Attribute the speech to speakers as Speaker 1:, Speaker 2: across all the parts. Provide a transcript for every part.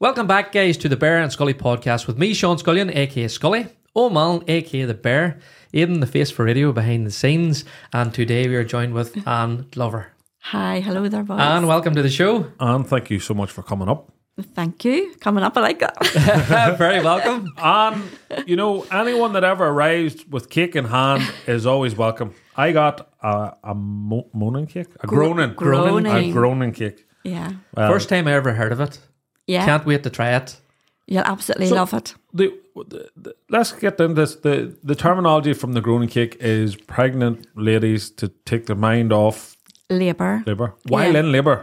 Speaker 1: Welcome back, guys, to the Bear and Scully podcast with me, Sean Scullion, aka Scully, Old Mal, aka the Bear, Aidan, the face for radio behind the scenes, and today we are joined with Anne Glover.
Speaker 2: Hi, hello there, boys.
Speaker 1: Anne, welcome to the show.
Speaker 3: And thank you so much for coming up.
Speaker 2: Thank you. Coming up, I like that.
Speaker 1: Very welcome.
Speaker 3: And you know, anyone that ever arrives with cake in hand is always welcome. I got a, a mo- moaning cake, a groaning,
Speaker 2: groaning.
Speaker 3: a groaning cake.
Speaker 2: yeah.
Speaker 3: Well,
Speaker 1: First time I ever heard of it.
Speaker 2: Yeah.
Speaker 1: Can't wait to try it.
Speaker 2: You'll absolutely
Speaker 3: So-
Speaker 2: love it.
Speaker 3: the, the, the- let's get into this. The the terminology from the groaning cake is pregnant ladies to take their mind off
Speaker 2: Labour.
Speaker 3: labour while
Speaker 2: Yeah.
Speaker 3: in labour.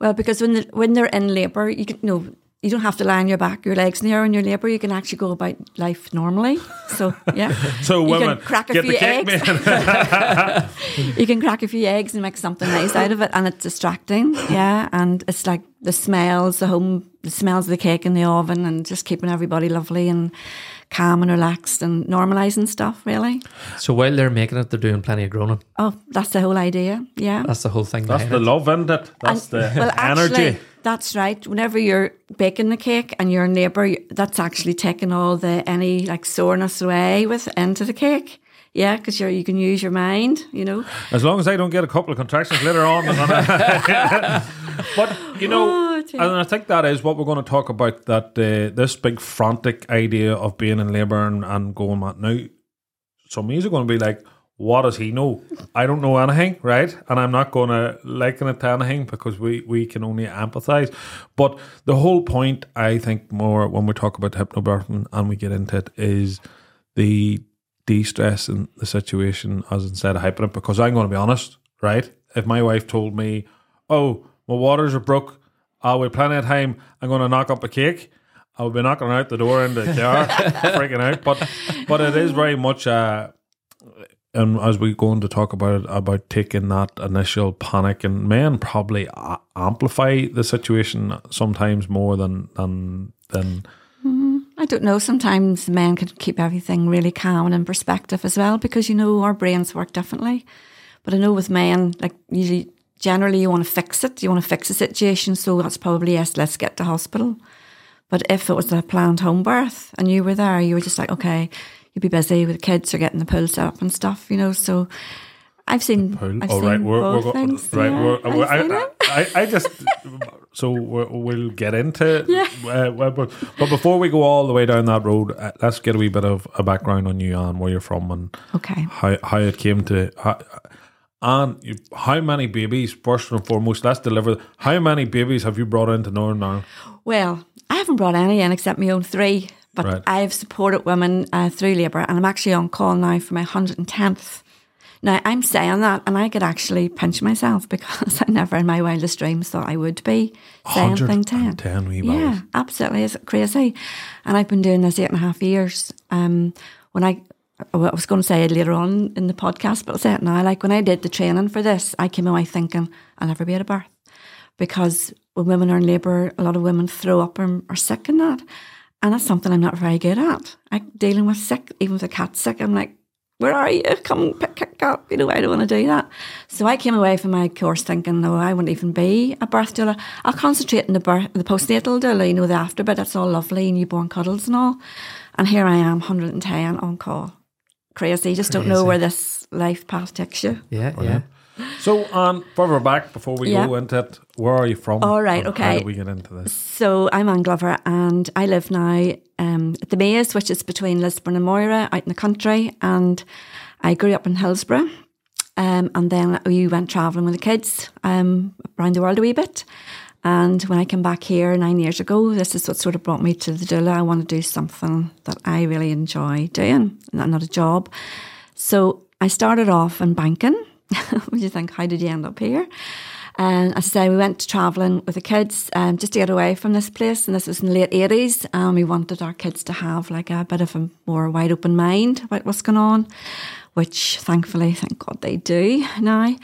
Speaker 2: Well, because when the, when they're in labour, you can no, you don't have to lie on your back, your legs in the air in your labour. You can actually go about life normally. So yeah.
Speaker 3: So
Speaker 2: You can crack a
Speaker 3: get the
Speaker 2: few
Speaker 3: cake
Speaker 2: eggs. you can crack a few eggs and make something nice out of it, and it's distracting. Yeah, and it's like the smells, the home, the smells of the cake in the oven, and just keeping everybody lovely and calm and relaxed and normalising stuff. Really.
Speaker 1: So while they're making it, they're doing plenty of groaning.
Speaker 2: Oh, that's the whole idea. Yeah.
Speaker 1: That's the whole thing.
Speaker 3: That's the
Speaker 1: it.
Speaker 3: love, isn't it? That's
Speaker 2: And-
Speaker 3: the
Speaker 2: well,
Speaker 3: energy.
Speaker 2: Actually, that's right. Whenever you're baking the cake and you're in labour, that's actually taking all the any like soreness away with into the cake. Yeah, because you you can use your mind. You know.
Speaker 3: As long as I don't get a couple of contractions later on. but, you know,
Speaker 2: Oh,
Speaker 3: and I think that is what we're going to talk about that uh, this big frantic idea of being in labour and, and going, mad. now, some of you are going to be like, what does he know? I don't know anything, right? And I'm not going to liken it to anything because we, we can only empathise. But the whole point, I think, more when we talk about hypnobirthing and we get into it, is the de-stress in the situation as instead of hyping it. Because I'm going to be honest, right? If my wife told me, "Oh, my waters are broke, I'll be plenty time. I'm going to knock up a cake," I would be knocking out the door in the car, freaking out. But but it is very much. Uh, and as we go on to talk about it, about taking that initial panic, and men probably a- amplify the situation sometimes more than than than mm,
Speaker 2: I don't know. Sometimes men can keep everything really calm and in perspective as well because you know our brains work differently. But I know with men, like usually, generally, you want to fix it. You want to fix the situation. So that's probably yes. Let's get to hospital. But if it was a planned home birth and you were there, you were just like, okay, you'd be busy with the kids or getting the pool set up and stuff, you know. So I've seen,
Speaker 3: pool.
Speaker 2: I've
Speaker 3: oh,
Speaker 2: seen
Speaker 3: right, we're,
Speaker 2: both
Speaker 3: we're go-
Speaker 2: things.
Speaker 3: right.
Speaker 2: yeah.
Speaker 3: We're, we're, I. I, I just so we're, we'll get into
Speaker 2: Yeah.
Speaker 3: uh, but, but before we go all the way down that road, uh, let's get a wee bit of a background on you and where you're from and
Speaker 2: Okay.
Speaker 3: how how it came to. How, and you, how many babies? First and foremost, let's deliver. How many babies have you brought into Northern Ireland?
Speaker 2: Well, I haven't brought any in except my own three, but
Speaker 3: Right.
Speaker 2: I've supported women uh, through labour and I'm actually on call now for my 110th. Now, I'm saying that and I could actually pinch myself because I never in my wildest dreams thought I would be saying thing 10.
Speaker 3: 110 wee
Speaker 2: Yeah, absolutely. It's crazy. And I've been doing this eight and a half years. Um, when I, well, I was going to say it later on in the podcast, but I'll say it now. Like when I did the training for this, I came away thinking I'll never be at a birth because when women are in labour, a lot of women throw up and are sick in that. And that's something I'm not very good at. I'm dealing with sick, even if the cat's sick, I'm like, where are you? Come pick, pick up. You know, I don't want to do that. So I came away from my course thinking, no, I wouldn't even be a birth doula. I'll concentrate on the birth, the postnatal doula, you know, the after bit. That's all lovely, newborn cuddles and all. And here I am, 110 on call. Crazy. Just don't know where this life path takes you.
Speaker 1: Yeah, oh, yeah.
Speaker 3: So, um, further back before we
Speaker 2: Yeah.
Speaker 3: go into it, where are you from?
Speaker 2: All right,
Speaker 3: and How
Speaker 2: okay.
Speaker 3: did we get into this?
Speaker 2: So I'm Anne Glover and I live now um, at the Maze, which is between Lisburn and Moira, out in the country. And I grew up in Hillsborough. Um, and then we went travelling with the kids um, around the world a wee bit. And when I came back here nine years ago, this is what sort of brought me to the doula. I want to do something that I really enjoy doing, not a job. So I started off in banking. Would you think, how did you end up here? And as I say, we went to travelling with the kids um, just to get away from this place. And this was in the late 80s. And we wanted our kids to have like a bit of a more wide open mind about what's going on, which thankfully, thank God they do now.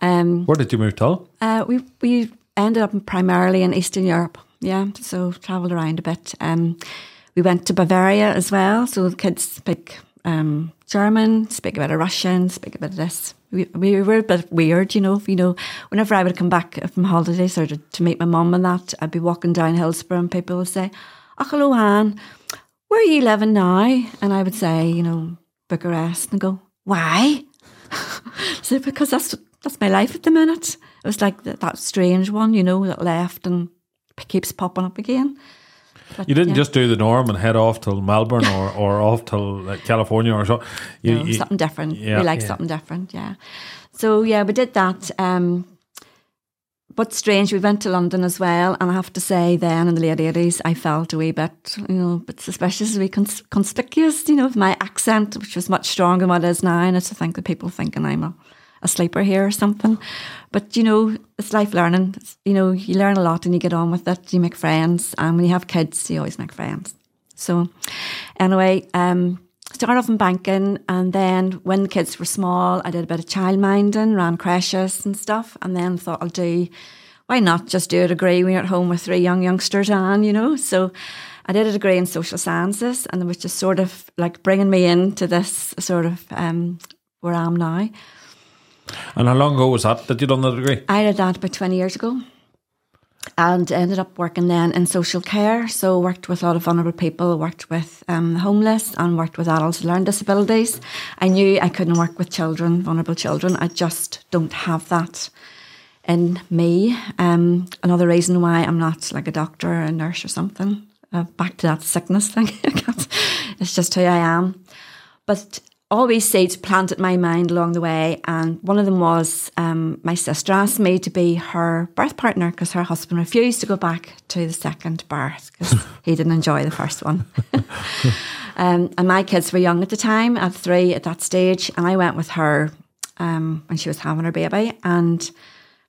Speaker 2: Um,
Speaker 3: Where did you move to?
Speaker 2: uh, we we ended up primarily in Eastern Europe. Yeah, so travelled around a bit. Um, we went to Bavaria as well, so the kids speak um, German, speak a bit of Russian, speak a bit of this. We, we were a bit weird, you know. You know, whenever I would come back uh, from holidays or to, to meet my mum and that, I'd be walking down Hillsborough and people would say, "Oh, hello, Anne, where are you living now?" And I would say, you know, Bucharest, and go, "Why?" so because that's that's my life at the minute. It was like that, that strange one, you know, that left and keeps popping up again. But,
Speaker 3: You didn't
Speaker 2: yeah.
Speaker 3: just do the norm and head off till Melbourne or, or off till like, California or so. You,
Speaker 2: No,
Speaker 3: you-
Speaker 2: something different.
Speaker 3: yeah.
Speaker 2: we like
Speaker 1: Yeah.
Speaker 2: something different, yeah. So yeah, we did that. Um, but strange, we went to London as well, and I have to say, then in the late eighties, I felt a wee bit, you know, but suspiciously cons- conspicuous, you know, with my accent, which was much stronger than what it is now, and it's to think that people thinking I'm a, a sleeper here or something. But you know, it's life learning. It's, you know, you learn a lot and you get on with it. You make friends, and when you have kids, you always make friends. So, anyway, um, started off in banking, and then when the kids were small, I did a bit of childminding, ran creches and stuff, and then thought I'll do. Why not just do a degree when you're at home with three young youngsters, and you know? So, I did a degree in social sciences, and it was just sort of like bringing me into this sort of um, where I am now.
Speaker 3: And how long ago was that that you done the degree?
Speaker 2: I did that about 20 years ago and ended up working then in social care. So worked with a lot of vulnerable people, worked with um, the homeless and worked with adults with learning disabilities. I knew I couldn't work with children, vulnerable children. I just don't have that in me. Um, another reason why I'm not like a doctor or a nurse or something. Uh, back to that sickness thing. it's just who I am. But always seeds planted my mind along the way, and one of them was um, my sister asked me to be her birth partner because her husband refused to go back to the second birth because he didn't enjoy the first one. um, and my kids were young at the time, at three at that stage, and I went with her um, when she was having her baby. And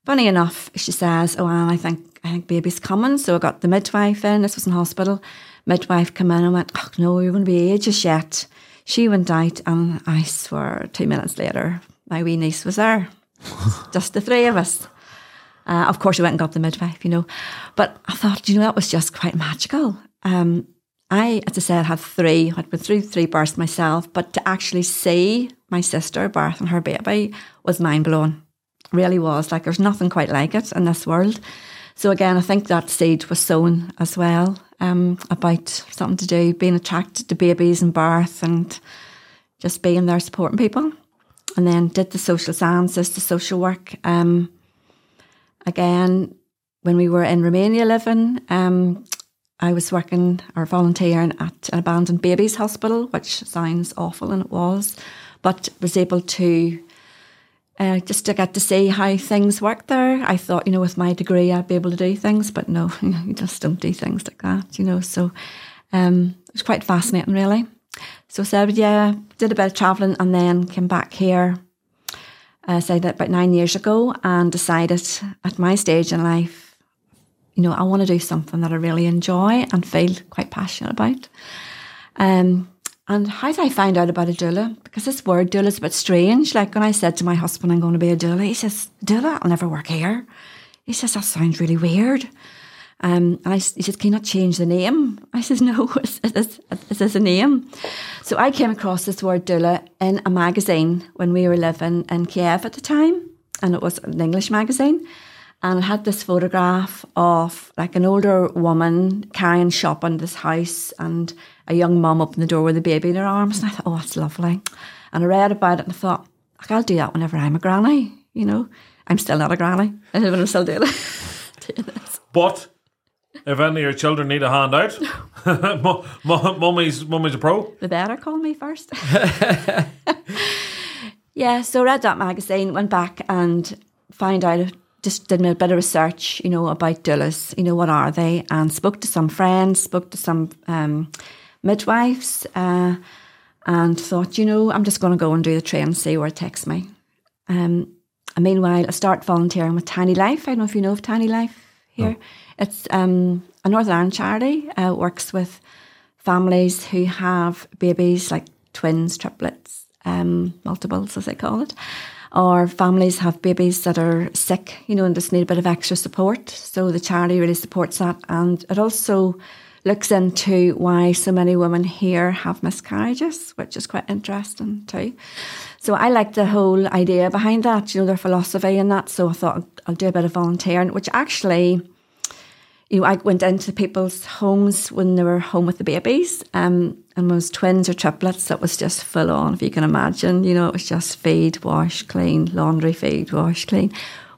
Speaker 2: funny enough, she says, "Oh, Anne, I think I think baby's coming." So I got the midwife in. This was in hospital. Midwife come in and went, "Oh no, you're going to be ages yet." She went out, and I swear, two minutes later, my wee niece was there. Just the three of us. Uh, of course, we went and got the midwife, you know. But I thought, you know, that was just quite magical. Um, I, as I said, had three, I'd been through three births myself, but to actually see my sister birthing her baby was mind blowing. Really was. Like, there's nothing quite like it in this world. So, again, I think that seed was sown as well um, about something to do, being attracted to babies and birth and just being there supporting people. And then did the social sciences, the social work. Um, again, when we were in Romania living, um, I was working or volunteering at an abandoned babies hospital, which sounds awful, and it was, but was able to uh, just to get to see how things work there. I thought, you know, with my degree, I'd be able to do things, but no, you just don't do things like that, you know. So um, it was quite fascinating, really. So I said, yeah, did a bit of travelling and then came back here uh, say that about nine years ago and decided at my stage in life, you know, I want to do something that I really enjoy and feel quite passionate about. Um, and how did I find out about a doula? Because this word doula is a bit strange. Like when I said to my husband, I'm going to be a doula, he says, doula, I'll never work here. He says, that sounds really weird. Um, and I, he says, can you not change the name? I says, no, it's, it's a name. So I came across this word doula in a magazine when we were living in Kiev at the time. And it was an English magazine. And it had this photograph of like an older woman carrying shopping in this house and a young mum opening the door with a baby in her arms. And I thought, oh, that's lovely. And I read about it and I thought, I'll do that whenever I'm a granny, you know. I'm still not a granny. but I'm still doing this.
Speaker 3: But if any of your children need a hand out, mu- mu- mummy's mummy's a pro.
Speaker 2: The better call me first. yeah, so I read that magazine, went back and found out, just did a bit of research, you know, about doulas, you know, what are they? And spoke to some friends, spoke to some um, midwives, uh, and thought, you know, I'm just going to go and do the train, see where it takes me. Um, and meanwhile, I start volunteering with Tiny Life. I don't know if you know of Tiny Life here. It's um, a Northern Ireland charity. Uh, works with families who have babies like twins, triplets, um, multiples, as they call it, or families have babies that are sick, you know, and just need a bit of extra support. So the charity really supports that, and it also looks into why so many women here have miscarriages, which is quite interesting too. So I like the whole idea behind that, you know, their philosophy and that. So I thought I'll, I'll do a bit of volunteering, which actually, you know, I went into people's homes when they were home with the babies, um, and was twins or triplets. That was just full on, if you can imagine. You know, it was just feed, wash, clean, laundry, feed, wash, clean.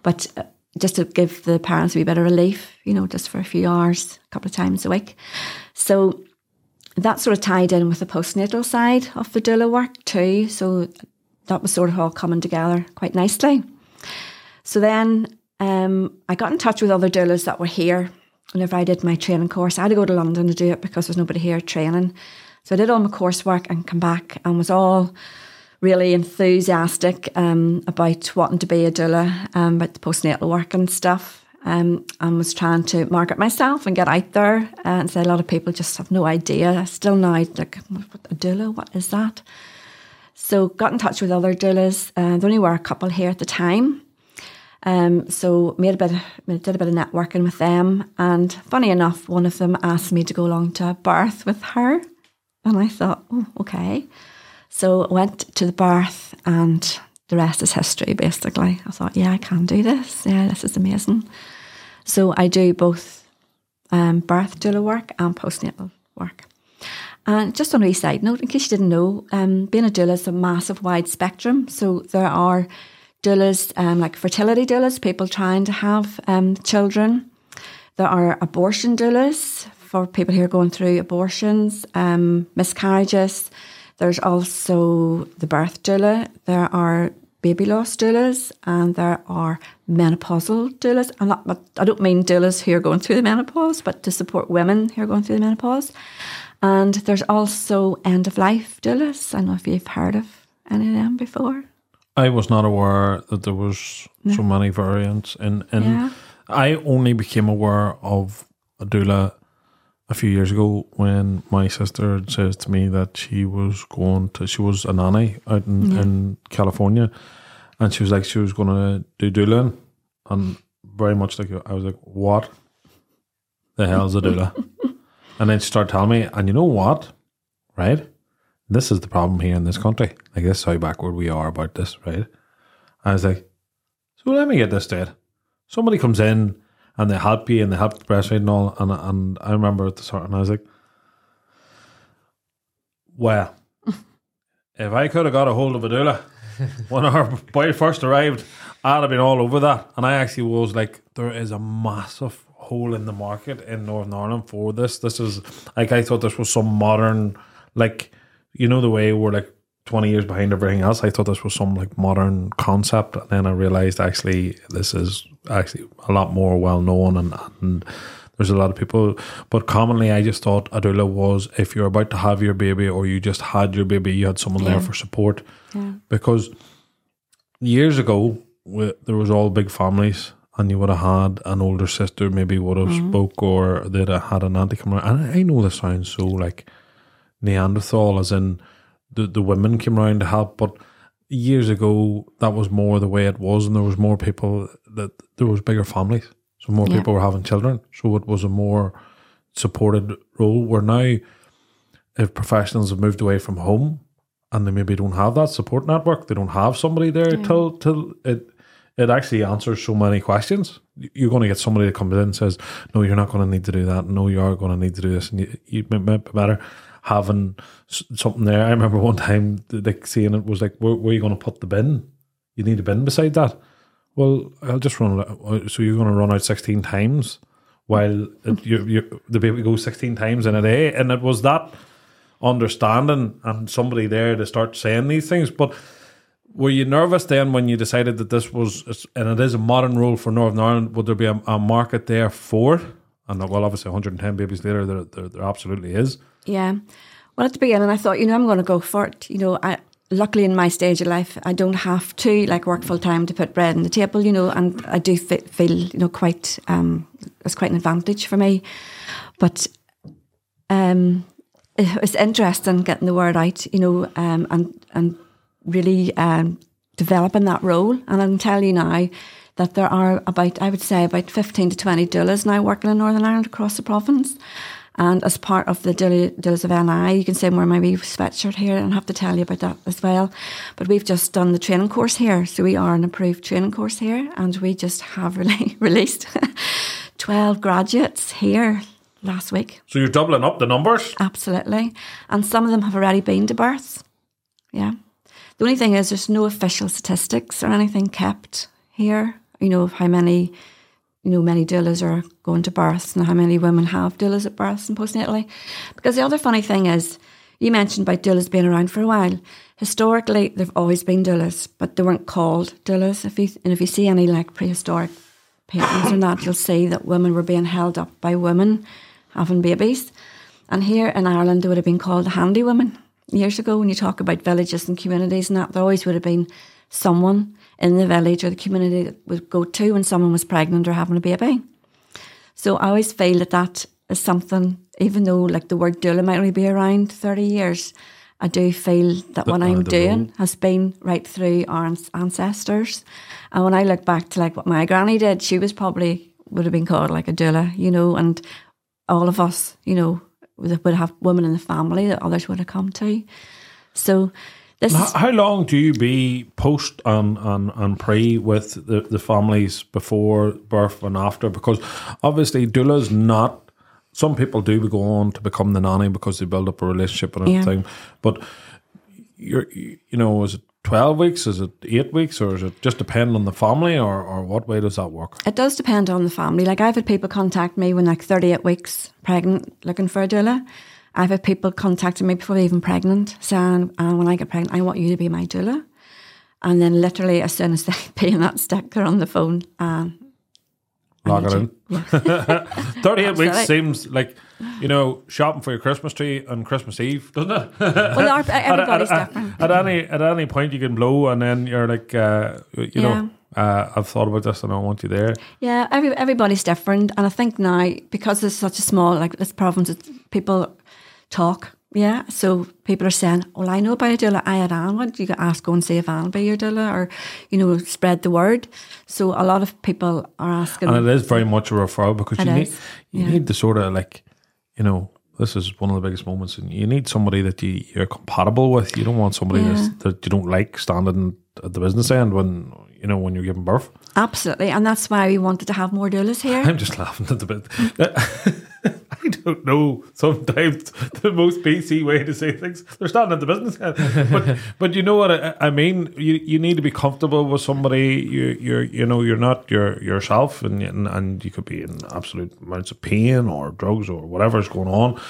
Speaker 2: But uh, just to give the parents a wee bit of relief, you know, just for a few hours, a couple of times a week. So that sort of tied in with the postnatal side of the doula work too. So that was sort of all coming together quite nicely. So then um, I got in touch with other doulas that were here. Whenever I did my training course, I had to go to London to do it because there's nobody here training. So I did all my coursework and come back and was all really enthusiastic um, about wanting to be a doula, um, about the postnatal work and stuff. Um, and was trying to market myself and get out there. Uh, and say a lot of people just have no idea. Still now, like, what, a doula, what is that? So got in touch with other doulas. Uh, there only were a couple here at the time. Um, so made a bit, did a bit of networking with them, and funny enough, one of them asked me to go along to a birth with her, and I thought, oh, okay. So I went to the birth, and the rest is history. Basically, I thought, yeah, I can do this. Yeah, this is amazing. So I do both um, birth doula work and postnatal work. And just on a side note, in case you didn't know, um, being a doula is a massive wide spectrum. So there are doulas um, like fertility doulas, people trying to have um, children. There are abortion doulas for people who are going through abortions, um, miscarriages. There's also the birth doula. There are baby loss doulas, and there are menopausal doulas. And I don't mean doulas who are going through the menopause, but to support women who are going through the menopause. And there's also end of life doulas. I don't know if you've heard of any of them before.
Speaker 3: I was not aware that there was no. so many variants, and and yeah. I only became aware of a doula a few years ago when my sister says to me that she was going to she was a nanny out in, yeah. in California, and she was like she was going to do doula, and very much like I was like, what the hell is a doula? And then she started telling me, and you know what? Right? This is the problem here in this country. Like, this is how backward we are about this, right? I was like, so let me get this straight. Somebody comes in and they help you and they help the breastfeed and all. And, and I remember at the start, and I was like, well, if I could have got a hold of a doula when our boy first arrived, I'd have been all over that. And I actually was like, there is a massive hole in the market in Northern Ireland for this. This is like I thought this was some modern, like you know the way we're like twenty years behind everything else. I thought this was some like modern concept, and then I realized actually this is actually a lot more well known and and. There's a lot of people, but commonly I just thought a doula was if you're about to have your baby or you just had your baby, you had someone yeah. there for support. Yeah. Because years ago, there was all big families and you would have had an older sister, maybe would have mm-hmm. spoke, or they'd have had an auntie come around. And I know this sounds so like Neanderthal, as in the the women came around to help, but years ago that was more the way it was, and there was more people that there was bigger families, so more yeah. people were having children, so it was a more supported role. Where now, if professionals have moved away from home and they maybe don't have that support network, they don't have somebody there yeah. till till it it actually answers so many questions. You're going to get somebody that comes in and says, "No, you're not going to need to do that. No, you are going to need to do this." And you, you might be better having something there. I remember one time like seeing it was like, "Where, where are you going to put the bin? You need a bin beside that." Well, I'll just run. Uh, so you're going to run out sixteen times while it, you, you, the baby goes sixteen times in a day, and it was that understanding and somebody there to start saying these things, but were you nervous then when you decided that this was, and it is a modern rule for Northern Ireland? Would there be a, a market there for it? And well, obviously, 110 babies later, there, there, there absolutely is.
Speaker 2: Yeah. Well, at the beginning, I thought, you know, I'm going to go for it. You know, I luckily in my stage of life, I don't have to like work full time to put bread on the table. You know, and I do feel, you know, quite um, it's quite an advantage for me. But um, it was interesting getting the word out. You know, um, and and really um, developing that role. And I can tell you now that there are about, I would say, about 15 to 20 doulas now working in Northern Ireland across the province. And as part of the Doulas of NI, you can see I'm wearing my wee sweatshirt here and I have to tell you about that as well. But we've just done the training course here. So we are an approved training course here and we just have really released 12 graduates here last week.
Speaker 3: So you're doubling up the numbers.
Speaker 2: Absolutely. And some of them have already been to births. Yeah. The only thing is there's no official statistics or anything kept here, you know, of how many, you know, many doulas are going to births and how many women have doulas at births and postnatally. Because the other funny thing is, you mentioned about doulas being around for a while. Historically, there've always been doulas, but they weren't called doulas. If you and if you see any like prehistoric paintings or that, you'll see that women were being held up by women having babies. And here in Ireland, they would have been called handy women. Years ago, when you talk about villages and communities and that, there always would have been someone in the village or the community that would go to when someone was pregnant or having a baby. So I always feel that that is something, even though like the word doula might only be around 30 years, I do feel that what
Speaker 3: uh,
Speaker 2: I'm doing
Speaker 3: role.
Speaker 2: has been right through our ancestors. And when I look back to like what my granny did, she was probably would have been called like a doula, you know, and all of us, you know, would would have women in the family that others would have come to. So this
Speaker 3: How, how long do you be post and, and, and pre with the, the families before birth and after? Because obviously, doula's not. Some people do go on to become the nanny because they build up a relationship and
Speaker 2: Yeah.
Speaker 3: everything. But you're, you know, is it 12 weeks? Is it eight weeks? Or is it just depend on the family? Or, or what way does that work?
Speaker 2: It does depend on the family. Like I've had people contact me when like 38 weeks pregnant looking for a doula. I've had people contacting me before they're even pregnant saying, and when I get pregnant, I want you to be my doula. And then literally as soon as they pay in that stick, they're on the phone and I
Speaker 3: Lock it in.
Speaker 2: Yeah.
Speaker 3: 38 weeks seems like, you know, shopping for your Christmas tree on Christmas Eve, doesn't it?
Speaker 2: well, our, everybody's
Speaker 3: at, at,
Speaker 2: different.
Speaker 3: At any at any point you can blow, and then you're like, uh, you know, uh, I've thought about this, and I want you there.
Speaker 2: Yeah, every, everybody's different, and I think now because there's such a small like this province, people talk. Yeah, so people are saying, "Well, I know about a doula. I had. Why don't you ask, go and see if Anne be your doula, or you know, spread the word." So a lot of people are asking.
Speaker 3: And it is very much a referral because you need
Speaker 2: is,
Speaker 3: you
Speaker 2: yeah.
Speaker 3: need the sort of like, you know, this is one of the biggest moments, and you need somebody that you, you're compatible with. You don't want somebody
Speaker 2: Yeah.
Speaker 3: that's, that you don't like standing at the business end when you know when you're giving birth.
Speaker 2: Absolutely, and that's why we wanted to have more doulas here.
Speaker 3: I'm just laughing at the bit. I don't know. Sometimes the most PC way to say things. They're starting at the business end, but but you know what I, I mean. You you need to be comfortable with somebody. You you're you know you're not your yourself, and and, and you could be in absolute amounts of pain or drugs or whatever's going on.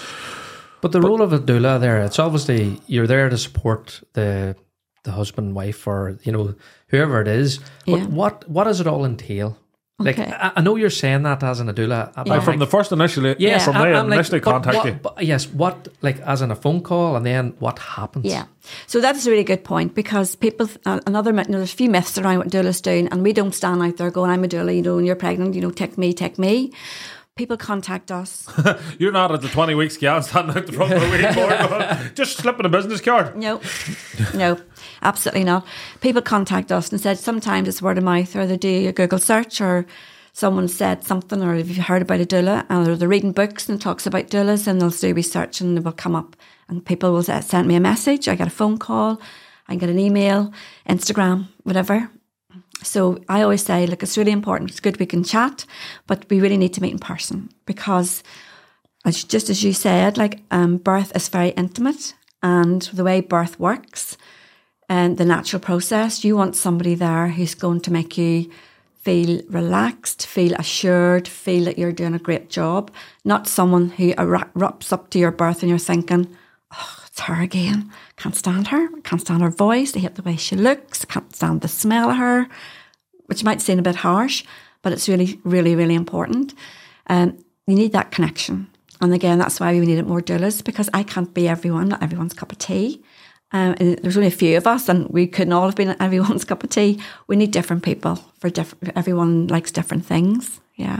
Speaker 1: But the role of a doula there, it's obviously you're there to support the the husband, wife, or you know whoever it is. But
Speaker 2: Yeah.
Speaker 1: what what does it all entail? Like
Speaker 2: Okay.
Speaker 1: I, I know you're saying that as an a doula.
Speaker 2: Yeah.
Speaker 1: I'm
Speaker 3: From the first initially,
Speaker 1: yes,
Speaker 3: from
Speaker 1: I'm-
Speaker 3: there
Speaker 1: I'm like,
Speaker 3: initially
Speaker 1: but
Speaker 3: contact
Speaker 1: what-
Speaker 3: you.
Speaker 1: but yes, what like as in a phone call, and then what happens?
Speaker 2: Yeah. So that's a really good point because people, uh, another, myth- you know, there's a few myths around what doula's doing, and we don't stand out there going, I'm a doula, you know, and you're pregnant, you know, take me, take me. People contact us.
Speaker 3: You're not at the twenty week scan standing out the front of the waiting board, just slipping a business card.
Speaker 2: No, no, absolutely not. People contact us and said sometimes it's word of mouth or they do a Google search or someone said something or if you've heard about a doula or they're reading books and talks about doulas and they'll do research and it will come up and people will send me a message. I get a phone call, I get an email, Instagram, whatever. So I always say, look, it's really important. It's good we can chat, but we really need to meet in person because as just as you said, like um, birth is very intimate, and the way birth works, and the natural process, you want somebody there who's going to make you feel relaxed, feel assured, feel that you're doing a great job, not someone who erupts up to your birth and you're thinking, it's her again. Can't stand her. Can't stand her voice. I hate the way she looks. Can't stand the smell of her, which might seem a bit harsh, but it's really, really, really important. Um, you need that connection. And again, that's why we needed more doulas because I can't be everyone, not everyone's cup of tea. Um, and there's only a few of us, and we couldn't all have been everyone's cup of tea. We need different people for different. Everyone likes different things. Yeah,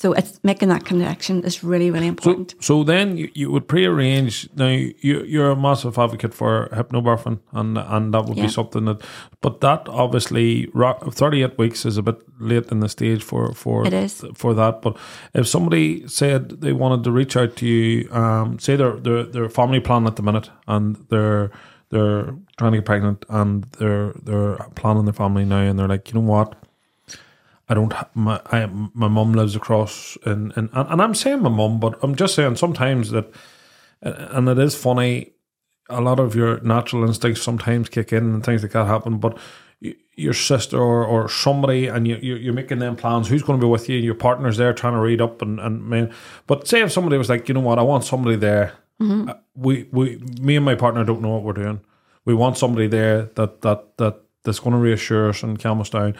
Speaker 2: So it's making that connection is really, really important.
Speaker 3: so then you, you would pre-arrange. Now you, you're a massive advocate for hypnobirthing, and and that would
Speaker 2: Yeah.
Speaker 3: be something that. But that obviously, thirty-eight weeks is a bit late in the stage for for
Speaker 2: It is.
Speaker 3: for that. But if somebody said they wanted to reach out to you, um, say they're they're they're family plan at the minute, and they're they're trying to get pregnant, and they're they're planning their family now, and they're like, you know what. I don't. ha- My I, my mum lives across, and and and I'm saying my mum, but I'm just saying sometimes that, and it is funny. A lot of your natural instincts sometimes kick in, and things like that happen. But your sister or, or somebody, and you, you you're making them plans. Who's going to be with you? Your partner's there trying to read up, and and man. But say if somebody was like, you know what, I want somebody there. Uh, we we me and my partner don't know what we're doing. We want somebody there that that that that's going to reassure us and calm us down.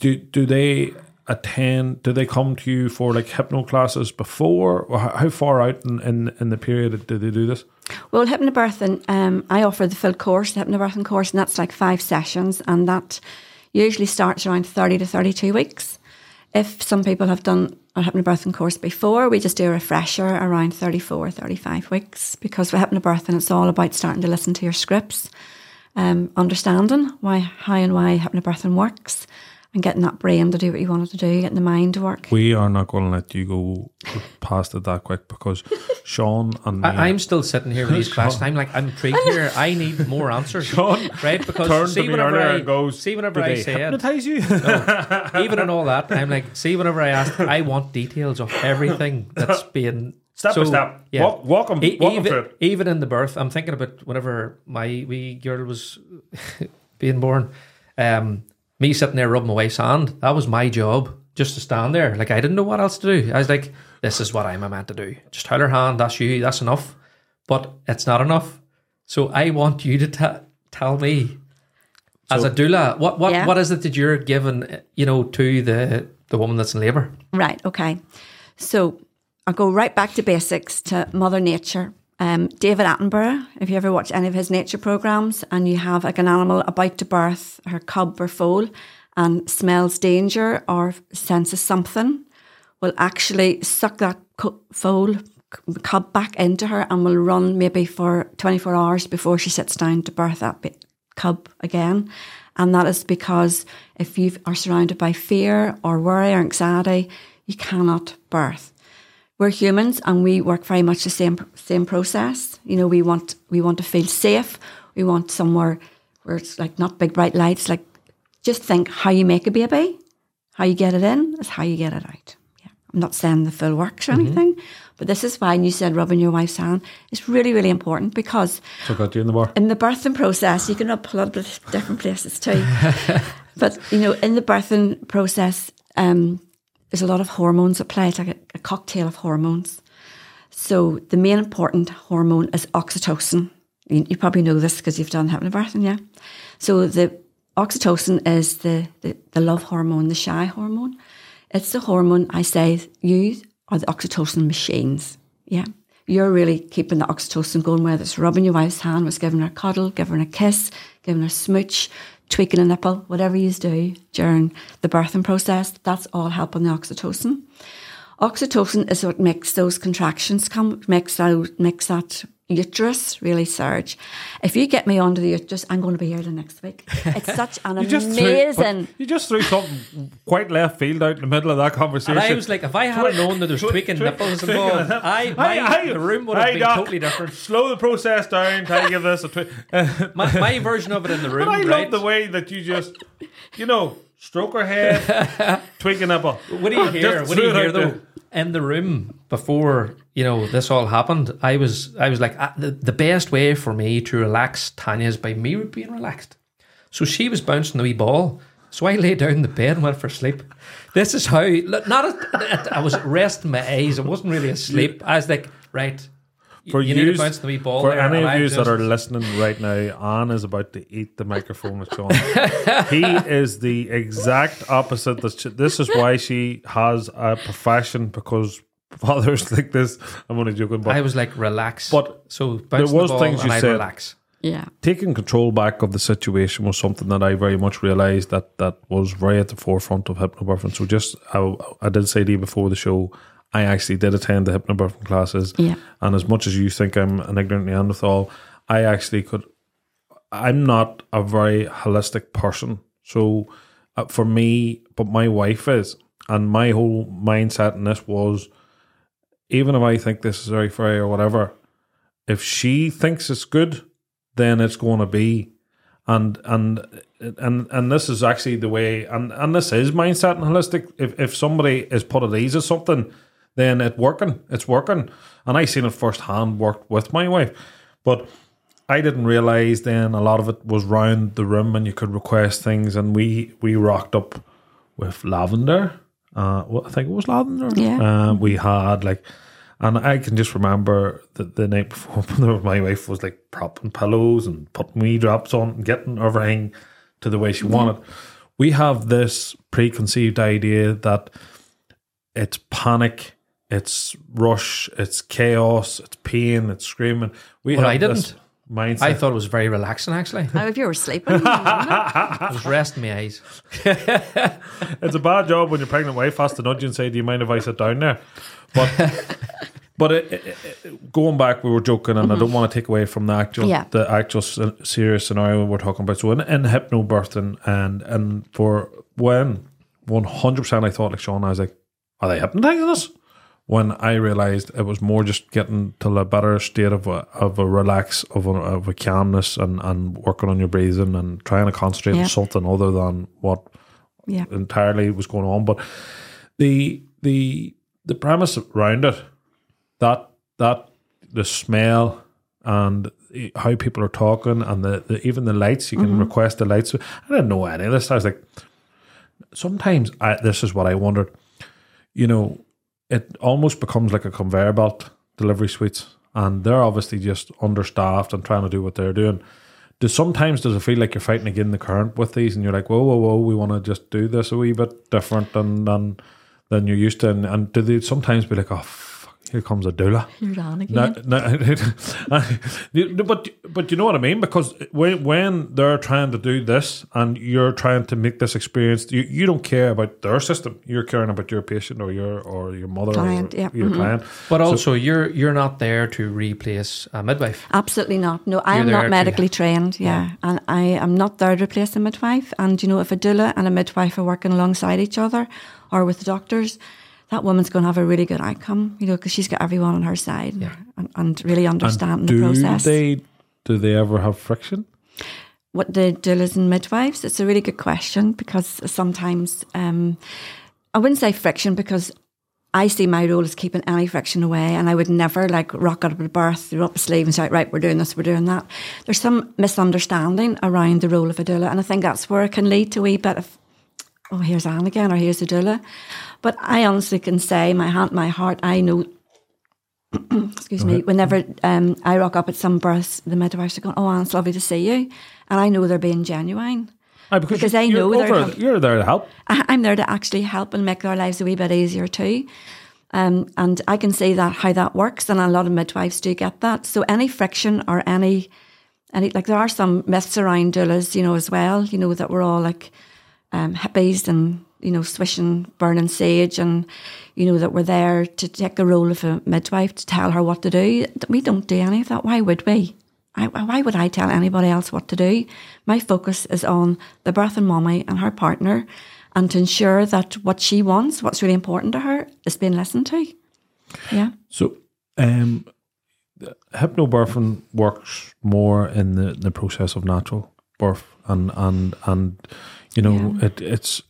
Speaker 3: Do do they attend? Do they come to you for like hypno classes before? Or how far out in, in, in the period do they do this?
Speaker 2: Well, hypnobirthing, um, I offer the full course, the hypnobirthing course, and that's like five sessions, and that usually starts around 30 to 32 weeks. If some people have done a hypnobirthing course before, we just do a refresher around 34, 35 weeks because with hypnobirthing, it's all about starting to listen to your scripts, um, understanding why, how and why hypnobirthing works, and getting that brain to do what you wanted to do, getting the mind to work.
Speaker 3: We are not going to let you go past it that quick because Sean and me.
Speaker 1: I, I'm still sitting here with these questions. I'm like, I'm intrigued here. I need more answers,
Speaker 3: Sean
Speaker 1: right? Because
Speaker 3: to
Speaker 1: see,
Speaker 3: me
Speaker 1: whenever
Speaker 3: earlier
Speaker 1: I
Speaker 3: and goes,
Speaker 1: see, whenever I
Speaker 3: they
Speaker 1: say it,
Speaker 3: hypnotize you?
Speaker 1: even in all that, I'm like, see, whenever I ask, I want details of everything that's being
Speaker 3: Step by step. Walk- walk 'em-
Speaker 1: E-
Speaker 3: walk 'em
Speaker 1: even,
Speaker 3: through
Speaker 1: even in the birth, I'm thinking about whenever my wee girl was being born. Um, me sitting there rubbing away sand, that was my job, just to stand there. Like I didn't know what else to do. I was like, this is what I'm meant to do. Just hold her hand. That's you. That's enough. But it's not enough. So I want you to t- tell me, as a doula, what what,
Speaker 2: Yeah.
Speaker 1: what is it that you're giving, you know, to the the woman that's in labour?
Speaker 2: Right, okay. So I'll go right back to basics to Mother Nature. Um, David Attenborough, if you ever watch any of his nature programs and you have like an animal about to birth her cub or foal and smells danger or senses something, will actually suck that foal cub back into her and will run maybe for 24 hours before she sits down to birth that cub again. And that is because if you are surrounded by fear or worry or anxiety, you cannot birth. We're humans and we work very much the same same process. You know, we want we want to feel safe. We want somewhere where it's like not big bright lights. Like just think how you make a baby, how you get it in is how you get it out. Yeah. I'm not saying the full works or anything, but this is why and you said rubbing your wife's hand is really, really important because
Speaker 3: So got you in the bar.
Speaker 2: in the birthing process, you can rub blood with different places too. but you know, in the birthing process, um, there's a lot of hormones at play. It's like a, a cocktail of hormones. So the main important hormone is oxytocin. You, you probably know this because you've done hypnobirthing, yeah. So the oxytocin is the, the, the love hormone, the shy hormone. It's the hormone I say you are the oxytocin machines. Yeah. You're really keeping the oxytocin going, whether it's rubbing your wife's hand, was giving her a cuddle, giving her a kiss, giving her a smooch, tweaking a nipple, whatever you do during the birthing process, that's all helping the oxytocin. Oxytocin is what makes those contractions come, makes out, makes that uterus really surge. If you get me onto the uterus, I'm going to be here the next week. It's such an
Speaker 3: You just
Speaker 2: amazing.
Speaker 3: Threw, you just threw something quite left field out in the middle of that conversation.
Speaker 1: And I was like, if I had known that there's tweaking nipples involved, I, my,
Speaker 3: Hey, hey,
Speaker 1: the room would have
Speaker 3: hey,
Speaker 1: been
Speaker 3: Doc,
Speaker 1: totally different.
Speaker 3: Slow the process down. Try to give this a twist.
Speaker 1: My, my version of it in the room,
Speaker 3: But I
Speaker 1: right?
Speaker 3: love the way that you just, you know, stroke her head, tweak a nipple.
Speaker 1: What do you hear?
Speaker 3: Just
Speaker 1: What do you hear though?
Speaker 3: there.
Speaker 1: In the room before you know this all happened, I was I was like ah, the, the best way for me to relax Tanya is by me being relaxed. So she was bouncing the wee ball. So I lay down in the bed and went for sleep. This is how look, not a, I was resting my eyes. I wasn't really asleep. I was like, right.
Speaker 3: For
Speaker 1: you need to the wee ball.
Speaker 3: For any of you that are listening right now, Anne is about to eat the microphone with Sean. he is the exact opposite. This is why she has a profession because fathers like this. I'm only joking, but
Speaker 1: I was like, relax.
Speaker 3: But
Speaker 1: so there
Speaker 3: was
Speaker 1: the ball
Speaker 3: things you
Speaker 1: I'd
Speaker 3: said-
Speaker 1: relax.
Speaker 2: Yeah.
Speaker 3: taking control back of the situation was something that I very much realised that that was very at the forefront of hypnobirthing. So just I, I did say to you before the show, I actually did attend the hypnobirthing classes,
Speaker 2: Yeah.
Speaker 3: and as much as you think I'm an ignorant Neanderthal, I actually could. I'm not a very holistic person, so uh, for me, but my wife is, and my whole mindset in this was, even if I think this is very fair or whatever, if she thinks it's good, then it's going to be. And and and and this is actually the way, and and this is mindset and holistic. If if somebody is put at ease at something, then it's working. It's working, and I seen it firsthand. Worked with my wife, but I didn't realize then a lot of it was round the room, and you could request things, and we we rocked up with lavender. Uh, well, I think it was lavender.
Speaker 2: Yeah.
Speaker 3: Uh, we had like, and I can just remember that the night before, my wife was like propping pillows and putting wee drops on and getting everything to the way she mm-hmm. wanted. We have this preconceived idea that it's panic, it's rush, it's chaos, it's pain, it's screaming. We
Speaker 1: Well, I
Speaker 3: this
Speaker 1: didn't.
Speaker 3: mindset.
Speaker 1: I thought it was very relaxing, actually.
Speaker 2: Now, if you were sleeping, you know,
Speaker 1: I was resting my eyes.
Speaker 3: it's a bad job when your pregnant wife has to nudge you and say, "Do you mind if I sit down there?" But but it, it, it- going back, we were joking, and I don't mm-hmm. want to take away from the actual
Speaker 2: Yeah.
Speaker 3: the actual serious scenario we're talking about. So in, in hypnobirthing, and and for when one hundred percent, I thought like Sean, I was like, "Are they hypnotizing us?" When I realized it was more just getting to a better state of a of a relax of a, of a calmness and and working on your breathing and trying to concentrate
Speaker 2: Yeah.
Speaker 3: on something other than what
Speaker 2: yeah.
Speaker 3: entirely was going on. But the the the premise around it, that that the smell and how people are talking and the, the even the lights, you can mm-hmm. request the lights. I didn't know any of this. I was like, sometimes I, this is what I wondered. You know, it almost becomes like a conveyor belt delivery suites, and they're obviously just understaffed and trying to do what they're doing. Does sometimes does it feel like you're fighting against the current with these, and you're like, whoa, whoa, whoa, we want to just do this a wee bit different than than than you're used to, and, and do they sometimes be like, oh, here comes a doula?
Speaker 2: You're on again.
Speaker 3: No, no, but but you know what I mean because when when they're trying to do this and you're trying to make this experience, you, you don't care about their system. You're caring about your patient or your or your mother
Speaker 2: Client,
Speaker 3: or
Speaker 2: yeah.
Speaker 3: your
Speaker 2: Mhm.
Speaker 3: client.
Speaker 1: But also, you're you're not there to replace a midwife.
Speaker 2: Absolutely not. No, I am
Speaker 1: there
Speaker 2: not
Speaker 1: to-
Speaker 2: medically trained. Yeah. And I am not there to replace a midwife. And, you know, if a doula and a midwife are working alongside each other or with the doctors, that woman's going to have a really good outcome, you know, because she's got everyone on her side and, and really understanding the
Speaker 3: do
Speaker 2: process.
Speaker 3: they do they ever have friction?
Speaker 2: what the doulas and midwives? It's a really good question because sometimes um, I wouldn't say friction because I see my role as keeping any friction away, and I would never like rock out of a birth, roll up a sleeve, and shout, "Right, we're doing this, we're doing that." There's some misunderstanding around the role of a doula, and I think that's where it can lead to a wee bit of, "Oh, here's Anne again," or "Here's a doula." But I honestly can say, my hand, my heart, I know excuse me, whenever um, I rock up at some births, the midwives are going, "Oh, Anne, it's lovely to see you," and I know they're being genuine.
Speaker 3: Aye,
Speaker 2: Because
Speaker 3: you-
Speaker 2: I know they're help-
Speaker 3: you're there to help.
Speaker 2: I- I'm there to actually help and make their lives a wee bit easier too. Um, and I can see that how that works, and a lot of midwives do get that. So any friction or any, any like there are some myths around doulas, you know, as well. You know that we're all like um, hippies and you know swishing burning sage, and you know that we're there to take the role of a midwife to tell her what to do. We don't do any of that. Why would we? I, why would I tell anybody else what to do? My focus is on the birth and mommy and her partner, and to ensure that what she wants, what's really important to her, is being listened to. Yeah.
Speaker 3: So, um, hypnobirthing works more in the, the process of natural birth, and and and you know it it's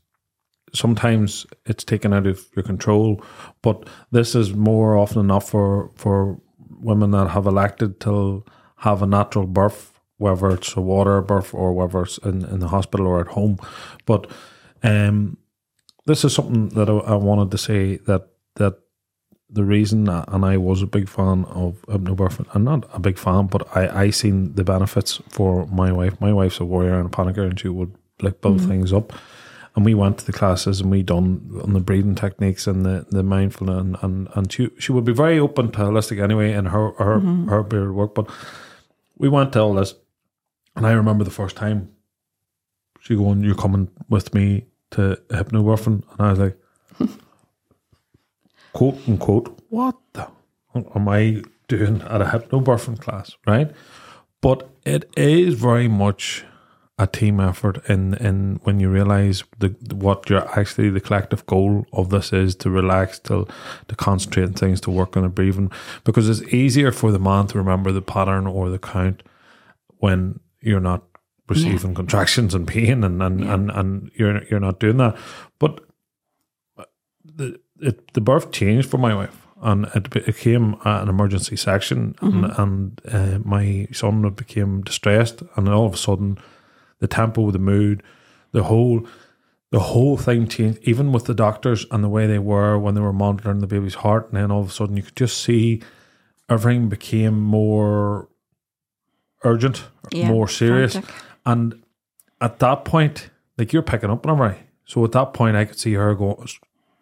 Speaker 3: sometimes it's taken out of your control, but this is more often enough for for women that have elected to have a natural birth, whether it's a water birth or whether it's in, in the hospital or at home. But um, this is something that I, I wanted to say that that the reason, and I was a big fan of hypnobirthing, and not a big fan, but I I seen the benefits for my wife. My wife's a warrior and a panicker, and she would like build things up. And we went to the classes and we done on the breathing techniques and the, the mindfulness and, and, and she she would be very open to holistic anyway in her her mm-hmm. her period of work. But we went to all this And I remember the first time she going, "You're coming with me to hypnobirthing," and I was like, "Quote unquote, what the am I doing at a hypnobirthing class?" Right? But it is very much a team effort in in when you realize the what you're actually the collective goal of this is to relax to to concentrate on things to work on the breathing because it's easier for the man to remember the pattern or the count when you're not receiving contractions and pain and and, and and you're you're not doing that. But the it, the birth changed for my wife and it became an emergency section and, and uh, my son became distressed and all of a sudden the tempo the mood the whole the whole thing changed even with the doctors and the way they were when they were monitoring the baby's heart and then all of a sudden you could just see everything became more urgent
Speaker 2: Yeah,
Speaker 3: more serious
Speaker 2: frantic.
Speaker 3: and at that point, like you're picking up on right? so at that point, I could see her go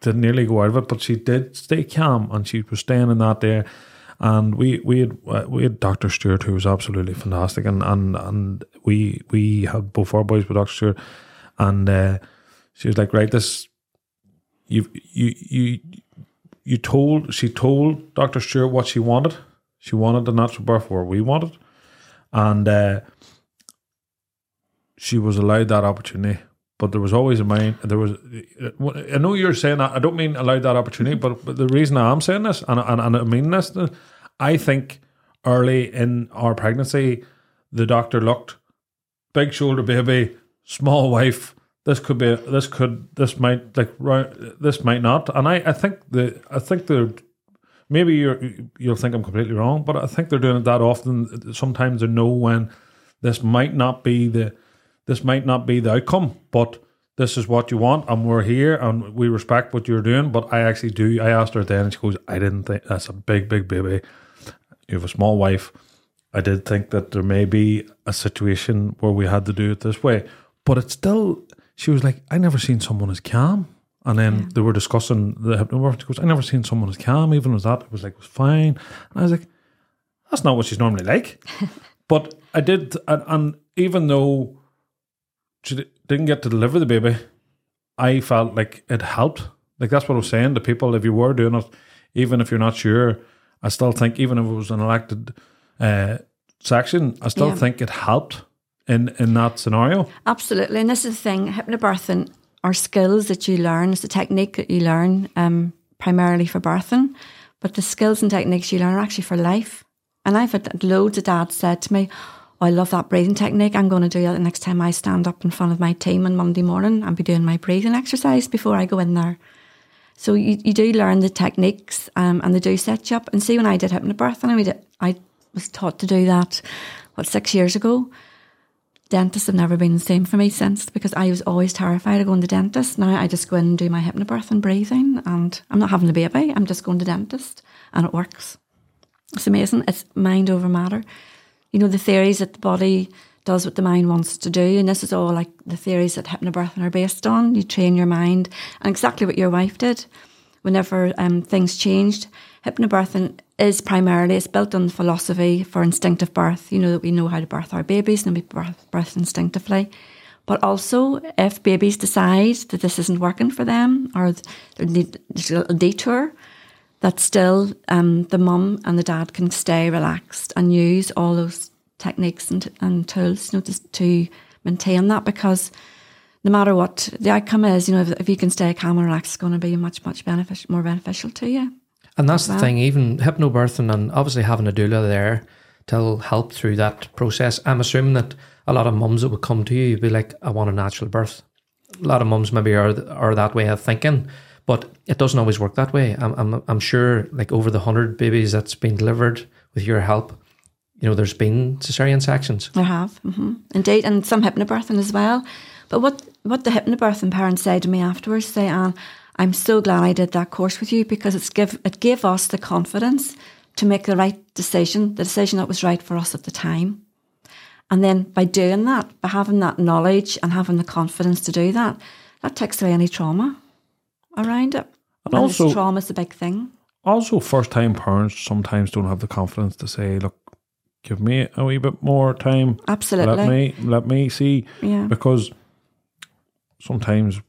Speaker 3: to nearly go out of it, but she did stay calm and she was staying in that there. And we we had uh, we had Doctor Stewart who was absolutely fantastic, and and and we we had both our boys with Doctor Stewart, and uh, she was like, right, this you you you you told she told Doctor Stewart what she wanted. She wanted the natural birth where we wanted, and. uh she was allowed that opportunity. But there was always a mind. There was. I know you're saying that. I don't mean allowed that opportunity, but, but the reason I am saying this, and, and, and I mean this, I think early in our pregnancy, the doctor looked big shoulder baby, small wife. This could be. This could. This might like. This might not. And I. I think the. I think the. Maybe you're. You'll think I'm completely wrong, but I think they're doing it that often. Sometimes they know when this might not be the this might not be the outcome, but this is what you want, and we're here, and we respect what you're doing. But I actually do. I asked her then, and she goes, "I didn't think that's a big, big baby. You have a small wife. I did think that there may be a situation where we had to do it this way, but it's still." She was like, "I never seen someone as calm." And then they were discussing the hypnobirth. She goes, "I never seen someone as calm. Even as that, it was like it was fine." And I was like, "That's not what she's normally like." but I did, and, and even though she di- didn't get to deliver the baby, I felt like it helped. Like that's what I was saying to people. If you were doing it, even if you're not sure, I still think even if it was an elected uh, section, I still
Speaker 2: Yeah.
Speaker 3: think it helped in in that scenario.
Speaker 2: Absolutely. And this is the thing hypnobirthing are skills that you learn, it's a technique that you learn um, primarily for birthing, but the skills and techniques you learn are actually for life. And I've had loads of dads said to me, oh, I love that breathing technique. I'm going to do that the next time I stand up in front of my team on Monday morning and be doing my breathing exercise before I go in there. So you, you do learn the techniques um, and they do set you up. And see, when I did hypnobirthing, I, mean, I was taught to do that, what, six years ago dentists have never been the same for me since because I was always terrified of going to dentist. Now I just go in and do my hypnobirth and breathing, and I'm not having a baby. I'm just going to dentist, and it works. It's amazing. It's mind over matter. You know the theories that the body does what the mind wants to do, and this is all like the theories that hypnobirthing are based on. You train your mind, and exactly what your wife did. Whenever um, things changed, hypnobirthing is primarily it's built on the philosophy for instinctive birth. You know that we know how to birth our babies and we birth, birth instinctively. But also, if babies decide that this isn't working for them or they need a little detour, that still um, the mum and the dad can stay relaxed and use all those techniques and, and tools you know, to, to maintain that because no matter what the outcome is, you know, if, if you can stay calm and relaxed, it's going to be much, much beneficial, more beneficial to you.
Speaker 1: And that's the thing, even hypnobirthing and obviously having a doula there to help through that process. I'm assuming that a lot of mums that would come to you, you would be like, I want a natural birth. A lot of mums maybe are are that way of thinking, but it doesn't always work that way. I'm, I'm, I'm sure like over the hundred babies that's been delivered with your help, you know, there's been cesarean sections.
Speaker 2: I have, hmm indeed, and some hypnobirthing as well. But what what the hypnobirthing parents said to me afterwards, say, Anne, I'm so glad I did that course with you because it's give it gave us the confidence to make the right decision, the decision that was right for us at the time. And then by doing that, by having that knowledge and having the confidence to do that, that takes away any trauma around it.
Speaker 3: And
Speaker 2: And
Speaker 3: also-
Speaker 2: trauma is a big thing.
Speaker 3: Also, first time parents sometimes don't have the confidence to say, look, give me a wee bit more time.
Speaker 2: Absolutely.
Speaker 3: Let me let me see
Speaker 2: Yeah.
Speaker 3: because sometimes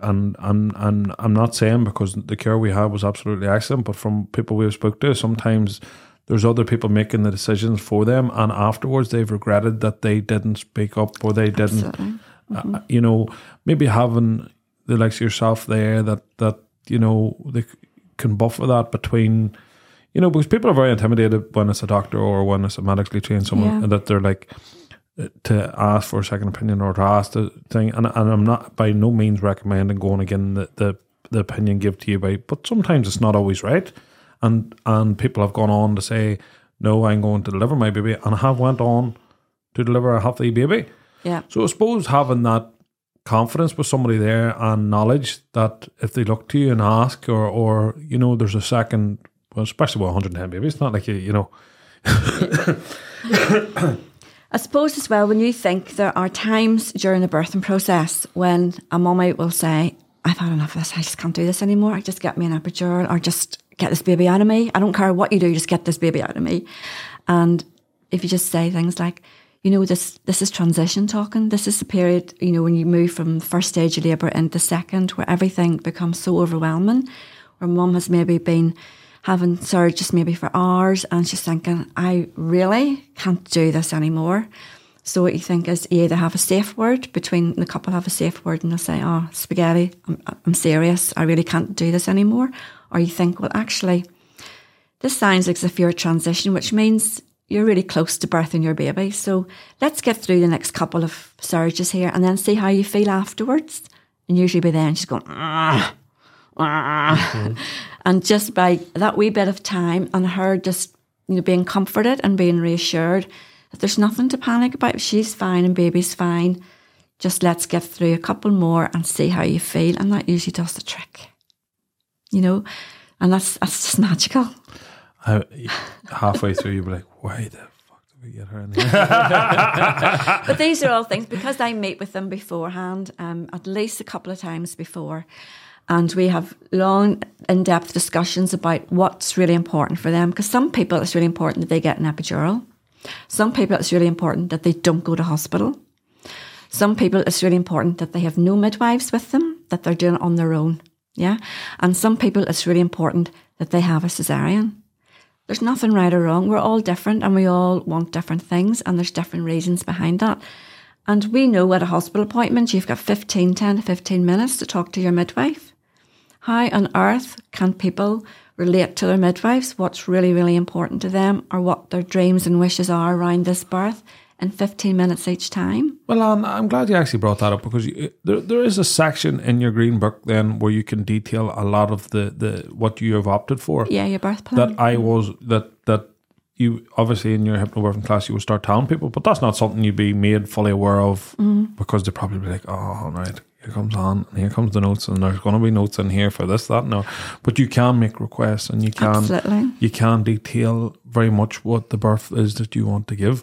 Speaker 3: and and and I'm not saying because the care we had was absolutely excellent, but from people we've spoke to, sometimes there's other people making the decisions for them, and afterwards they've regretted that they didn't speak up or they didn't
Speaker 2: Absolutely.
Speaker 3: uh, you know, maybe having the likes of yourself there that that you know they can buffer that between, you know, because people are very intimidated when it's a doctor or when it's a medically trained someone
Speaker 2: Yeah.
Speaker 3: and that they're like uh, to ask for a second opinion or to ask the thing. And and I'm not by no means recommending going again the the, the opinion give to you by, but sometimes it's not always right, and and people have gone on to say, no, I'm going to deliver my baby, and I have went on to deliver a healthy baby.
Speaker 2: Yeah.
Speaker 3: So I suppose having that confidence with somebody there and knowledge that if they look to you and ask or or you know there's a second well especially with 110 babies it's not like you you know
Speaker 2: I suppose as well, when you think there are times during the birthing process when a mummy will say, I've had enough of this, I just can't do this anymore. I just get me an epidural or just get this baby out of me. I don't care what you do, just get this baby out of me. And if you just say things like, you know, this this is transition talking. This is the period, you know, when you move from the first stage of labour into second, where everything becomes so overwhelming, where mum has maybe been having surges maybe for hours and she's thinking, I really can't do this anymore. So what you think is you either have a safe word between the couple have a safe word and they'll say, "Oh, spaghetti, I'm, I'm serious. I really can't do this anymore." Or you think, "Well, actually, this sounds as if you're a transition, which means you're really close to birthing your baby. So let's get through the next couple of surges here and then see how you feel afterwards." And usually by then she's going, "Ah, ah." and just by that wee bit of time and her just you know being comforted and being reassured that there's nothing to panic about. She's fine and baby's fine. Just let's get through a couple more and see how you feel. And that usually does the trick. You know? And that's that's just magical.
Speaker 3: I, halfway through you'll be like why the fuck did we get her in here
Speaker 2: But these are all things because I meet with them beforehand, um, at least a couple of times before. And we have long, in depth discussions about what's really important for them. Because some people, it's really important that they get an epidural. Some people, it's really important that they don't go to hospital. Some people, it's really important that they have no midwives with them, that they're doing it on their own. Yeah. And some people, it's really important that they have a cesarean. There's nothing right or wrong. We're all different and we all want different things, and there's different reasons behind that. And we know at a hospital appointment, you've got 15, 10 to 15 minutes to talk to your midwife. How on earth can people relate to their midwives, what's really, really important to them, or what their dreams and wishes are around this birth in 15 minutes each time?
Speaker 3: well Anne, I'm glad you actually brought that up because you, there there is a section in your green book then where you can detail a lot of the, the what you have opted for
Speaker 2: Yeah, your birth plan.
Speaker 3: that I was that that you obviously in your hypnobirthing class you would start telling people, but that's not something you'd be made fully aware of mm-hmm. because they'd probably be like, "Oh, all right, here comes on, and here comes the notes, and there's going to be notes in here for this, that, no." But you can make requests, and you can
Speaker 2: Absolutely.
Speaker 3: you can detail very much what the birth is that you want to give.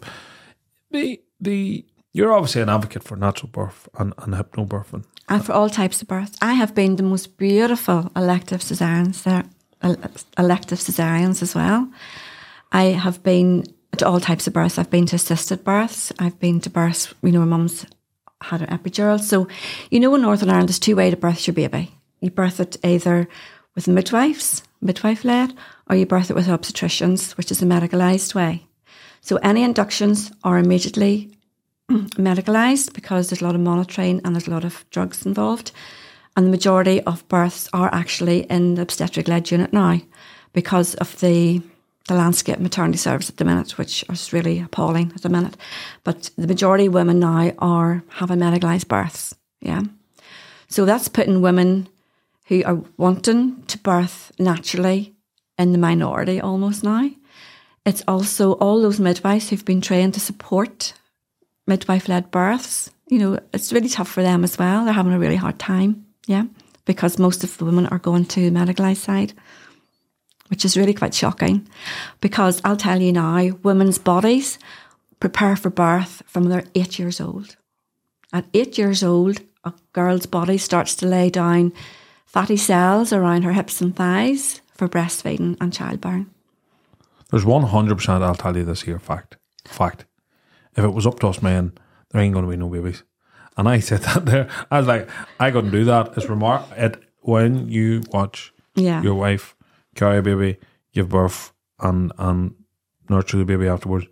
Speaker 3: The the you're obviously an advocate for natural birth and, and hypnobirthing.
Speaker 2: and for all types of births. I have been the most beautiful elective cesareans there, elective cesareans as well. I have been to all types of births. I've been to assisted births. I've been to births, you know, where mum's had an epidural. So, you know, in Northern Ireland, there's two ways to birth your baby. You birth it either with midwives, midwife led, or you birth it with obstetricians, which is a medicalised way. So any inductions are immediately medicalised because there's a lot of monitoring and there's a lot of drugs involved. And the majority of births are actually in the obstetric led unit now because of the the landscape maternity service at the minute, which is really appalling at the minute. But the majority of women now are having medicalised births. Yeah. So that's putting women who are wanting to birth naturally in the minority almost now. It's also all those midwives who've been trained to support midwife led births. You know, it's really tough for them as well. They're having a really hard time. Yeah. Because most of the women are going to medicalised side, which is really quite shocking. Because I'll tell you now, women's bodies prepare for birth from they're eight years old. At eight years old, a girl's body starts to lay down fatty cells around her hips and thighs for breastfeeding and childbearing.
Speaker 3: There's one hundred percent. I'll tell you this here fact. fact. If it was up to us men, there ain't going to be no babies. And I said that there. I was like, I couldn't do that. It's remark it when you watch
Speaker 2: Yeah.
Speaker 3: your wife carry a baby, give birth, and and nurture the baby afterwards.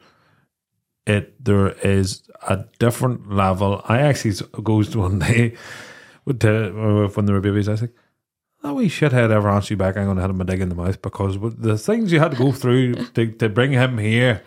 Speaker 3: It there is a different level. I actually goes to one day with the, uh, when there were babies. I like, that wee shithead ever answer you back, I'm going to hit him a dig in the mouth because the things you had to go through to, to bring him here.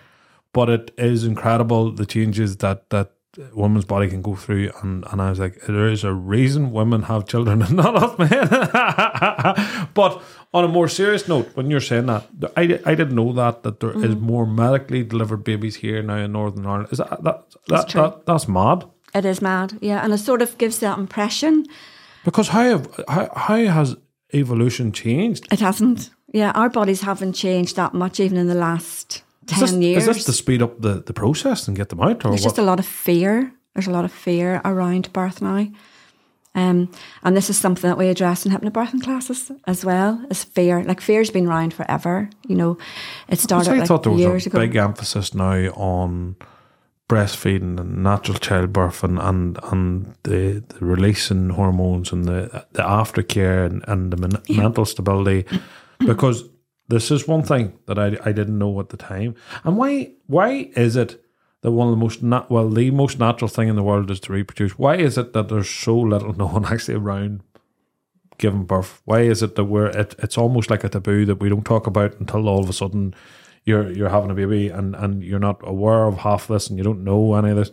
Speaker 3: But it is incredible the changes that that woman's body can go through, and, and I was like, there is a reason women have children and not us men. but on a more serious note, when you're saying that, I, I didn't know that that there is mm. more medically delivered babies here now in Northern Ireland. Is that that, that,
Speaker 2: true.
Speaker 3: that that's mad?
Speaker 2: It is mad, yeah, and it sort of gives that impression.
Speaker 3: Because how have how, how has evolution changed?
Speaker 2: It hasn't. Yeah, our bodies haven't changed that much, even in the last
Speaker 3: Is
Speaker 2: ten
Speaker 3: this,
Speaker 2: years.
Speaker 3: is this to speed up the, the process and get them out, or
Speaker 2: There's
Speaker 3: what?
Speaker 2: just a lot of fear. There's a lot of fear around birth now. Um, and this is something that we address in hypnobirthing classes as well, is fear. Like fear's been around forever. You know, it started
Speaker 3: I
Speaker 2: like
Speaker 3: thought there was a
Speaker 2: ago.
Speaker 3: big emphasis now on breastfeeding and natural childbirth and, and, and the, the releasing hormones and the the aftercare and, and the men- mental stability because this is one thing that I, I didn't know at the time and why why is it that one of the most nat- well the most natural thing in the world is to reproduce why is it that there's so little known actually around giving birth? Why is it that we're it, it's almost like a taboo that we don't talk about until all of a sudden you're you're having a baby and, and you're not aware of half this and you don't know any of this.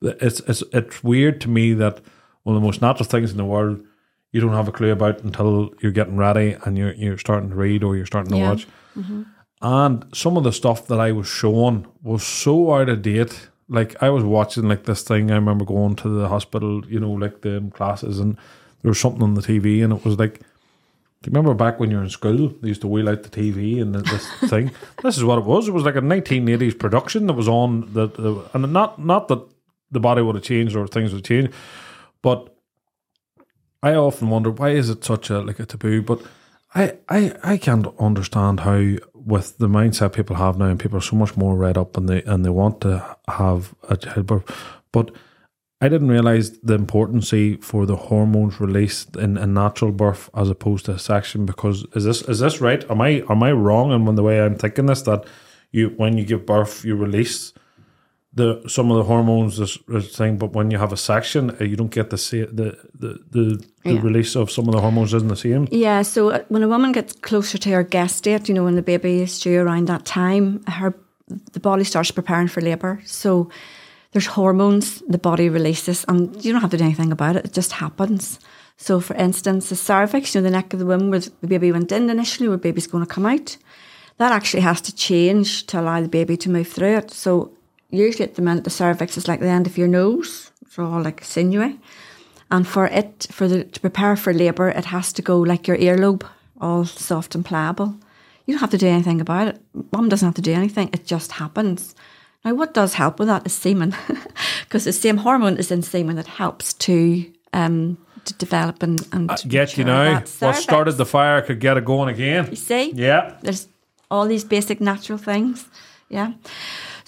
Speaker 3: It's it's it's weird to me that one of the most natural things in the world you don't have a clue about until you're getting ready and you're you're starting to read or you're starting to
Speaker 2: Yeah.
Speaker 3: watch. Mm-hmm. And some of the stuff that I was shown was so out of date. Like I was watching like this thing. I remember going to the hospital, you know, like the classes, and there was something on the TV, and it was like, do you remember back when you were in school? They used to wheel out the TV and this thing. This is what it was. It was like a 1980s production that was on the, the and not not that the body would have changed or things would change, but I often wonder why is it such a like a taboo. But I I I can't understand how with the mindset people have now, and people are so much more read up and they and they want to have a childbirth, but. I didn't realize the importance for the hormones released in a natural birth as opposed to a section. Because is this is this right? Am I am I wrong in the way I'm thinking this that you when you give birth you release the some of the hormones this, this thing, but when you have a section uh, you don't get the the the the, the
Speaker 2: Yeah.
Speaker 3: release of some of the hormones isn't the same.
Speaker 2: Yeah, so uh, when a woman gets closer to her guest date, you know, when the baby is due around that time, her the body starts preparing for labour. So there's hormones the body releases, and you don't have to do anything about it. It just happens. So, for instance, the cervix, you know, the neck of the womb where the baby went in initially, where the baby's going to come out, that actually has to change to allow the baby to move through it. So, usually at the minute, the cervix is like the end of your nose, it's all like sinewy. And for it, for the to prepare for labour, it has to go like your earlobe, all soft and pliable. You don't have to do anything about it. Mum doesn't have to do anything. It just happens. Now, what does help with that is semen, because the same hormone is in semen that helps to um, to develop and and to
Speaker 3: Get you know what started the fire could get it going again.
Speaker 2: You see,
Speaker 3: Yeah.
Speaker 2: there's all these basic natural things. Yeah.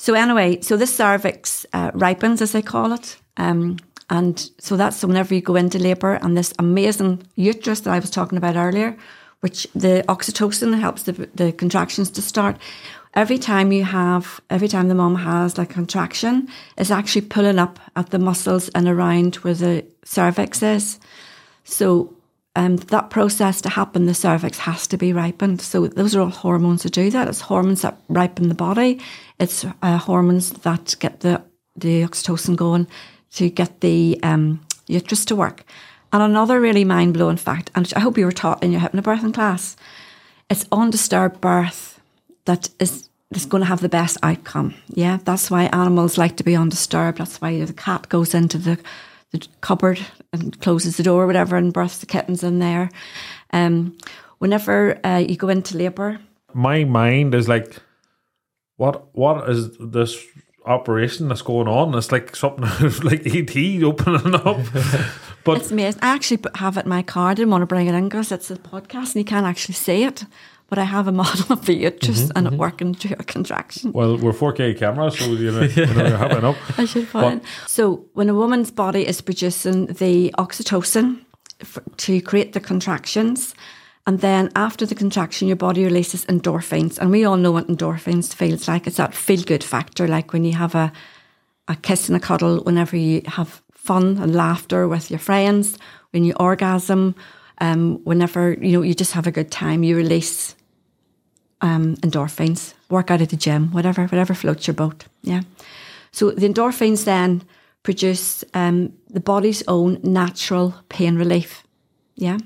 Speaker 2: So anyway, so this cervix uh, ripens, as they call it, um, and so that's so whenever you go into labour, and this amazing uterus that I was talking about earlier, which the oxytocin helps the, the contractions to start. Every time you have, every time the mom has like contraction, it's actually pulling up at the muscles and around where the cervix is. So um, that process to happen, the cervix has to be ripened. So those are all hormones that do that. It's hormones that ripen the body. It's uh, hormones that get the the oxytocin going to get the um, uterus to work. And another really mind blowing fact, and I hope you were taught in your hypnobirthing class, it's undisturbed birth that is is going to have the best outcome. Yeah, that's why animals like to be undisturbed. That's why the cat goes into the the cupboard and closes the door, or whatever, and births the kittens in there. Um, whenever uh, you go into labour,
Speaker 3: My mind is like, what what is this operation that's going on? It's like something like ET opening up. But
Speaker 2: it's amazing. I actually have it in my car. I didn't want to bring it in because it's a podcast and you can't actually see it. But I have a model of the uterus and it working through a contraction.
Speaker 3: Well, we're 4K cameras, so you know, you know you're happy enough.
Speaker 2: I should find. So when a woman's body is producing the oxytocin f- to create the contractions, and then after the contraction, your body releases endorphins, and we all know what endorphins feels like. It's that feel good factor, like when you have a a kiss and a cuddle, whenever you have fun and laughter with your friends, when you orgasm, um, whenever you know you just have a good time, you release um, endorphins. Work out at the gym, whatever, whatever floats your boat. Yeah. So the endorphins then produce um, the body's own natural pain relief. Yeah.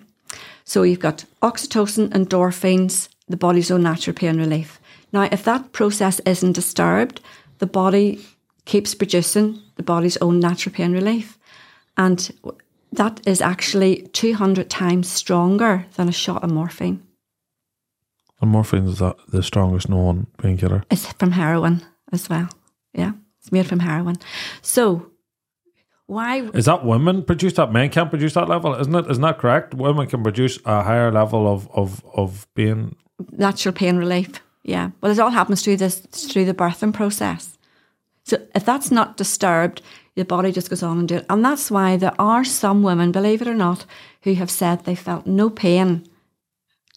Speaker 2: So you've got oxytocin, endorphins, the body's own natural pain relief. Now, if that process isn't disturbed, the body keeps producing the body's own natural pain relief. And that is actually 200 times stronger than a shot of morphine.
Speaker 3: And morphine is that the strongest known painkiller.
Speaker 2: It's from heroin as well. Yeah, it's made from heroin. So, why
Speaker 3: Is that women produce that? Men can't produce that level, isn't it? Isn't that correct? Women can produce a higher level of of of being.
Speaker 2: natural pain relief? Yeah. Well, it all happens through this through the birthing process. So if that's not disturbed, your body just goes on and do it. And that's why there are some women, believe it or not, who have said they felt no pain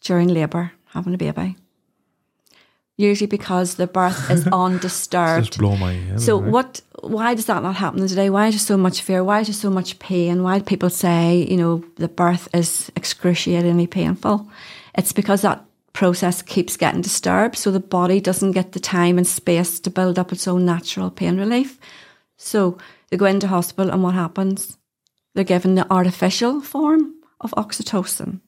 Speaker 2: during labour having a baby. Usually because the birth is undisturbed.
Speaker 3: Just blow my head.
Speaker 2: So
Speaker 3: right?
Speaker 2: what? Why does that not happen today? Why is there so much fear? Why is there so much pain? Why do people say you know the birth is excruciatingly painful? It's because that process keeps getting disturbed, so the body doesn't get the time and space to build up its own natural pain relief. So they go into hospital, and what happens? They're given the artificial form of oxytocin.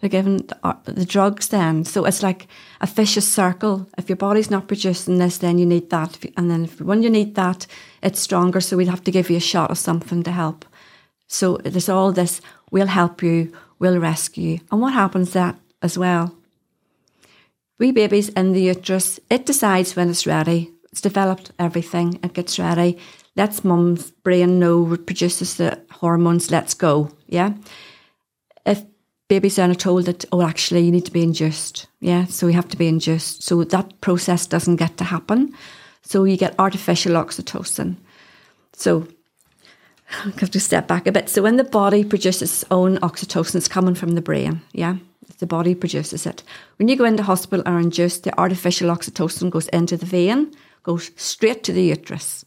Speaker 2: They're given the, ar- the drugs then. So it's like a vicious circle. If your body's not producing this, then you need that. And then if, when you need that, it's stronger. So we'd have to give you a shot of something to help. So there's all this, we'll help you, we'll rescue you. And what happens that as well? We babies in the uterus, it decides when it's ready. It's developed everything, it gets ready. Lets mum's brain know, produces the hormones, let's go. Yeah. Babies then are told that, oh, actually, you need to be induced. Yeah. So we have to be induced. So that process doesn't get to happen. So you get artificial oxytocin. So I have to step back a bit. So when the body produces its own oxytocin, it's coming from the brain. Yeah, the body produces it. When you go into hospital or induced, the artificial oxytocin goes into the vein, goes straight to the uterus.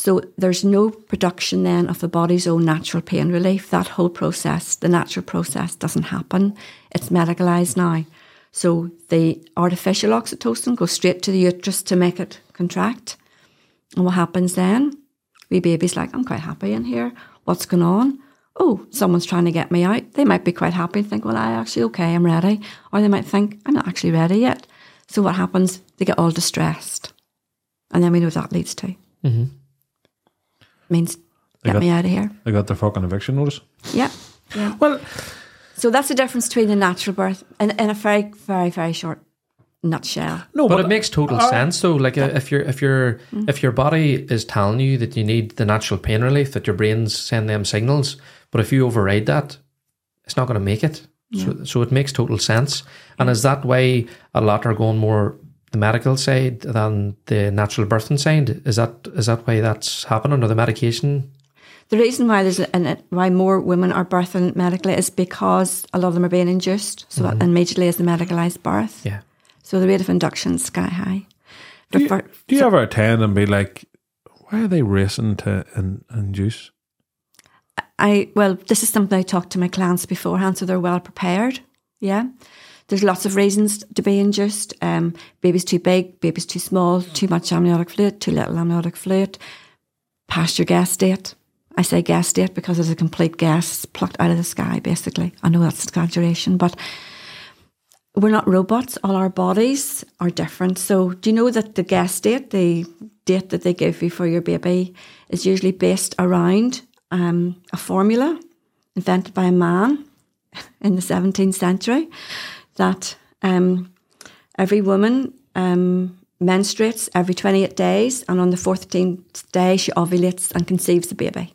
Speaker 2: So there's no production then of the body's own natural pain relief. That whole process, the natural process, doesn't happen. It's medicalised now. So the artificial oxytocin goes straight to the uterus to make it contract. And what happens then? Wee baby's like, I'm quite happy in here. What's going on? Oh, someone's trying to get me out. They might be quite happy and think, well, I actually okay, I'm ready. Or they might think, I'm not actually ready yet. So what happens? They get all distressed. And then we know what that leads to.
Speaker 1: Mm-hmm.
Speaker 2: Means get
Speaker 3: got-
Speaker 2: me out of here.
Speaker 3: They got their fucking eviction notice.
Speaker 2: Yeah. yeah.
Speaker 3: Well,
Speaker 2: So that's the difference between the natural birth and in a very, very, very short nutshell.
Speaker 3: no,
Speaker 1: But, it makes total sense though. Like uh, if your if your if your body is telling you that you need the natural pain relief, that your brain's send them signals, but if you override that, it's not going to make it. So, so it makes total sense. And is that why a lot are going more the medical side than the natural birthing side? Is that is that why that's happening or the medication?
Speaker 2: The reason why there's a, and why more women are birthing medically is because a lot of them are being induced. So that immediately is the medicalised birth.
Speaker 1: Yeah.
Speaker 2: So the rate of induction is sky high.
Speaker 3: do you,
Speaker 2: for-
Speaker 3: do you ever attend and be like, why are they racing to in, induce?
Speaker 2: I well, this is something I talked to my clients beforehand, so they're well prepared. Yeah. There's lots of reasons to be induced. Um, baby's too big, baby's too small, too much amniotic fluid, too little amniotic fluid, past your gas date. I say gas date because it's a complete gas plucked out of the sky, basically. I know that's exaggeration, but we're not robots. All our bodies are different. So, do you know that the gas date, the date that they give you for your baby, is usually based around um, a formula invented by a man in the 17th century that um, every woman um, menstruates every 28 days, and on the 14th day, she ovulates and conceives a baby.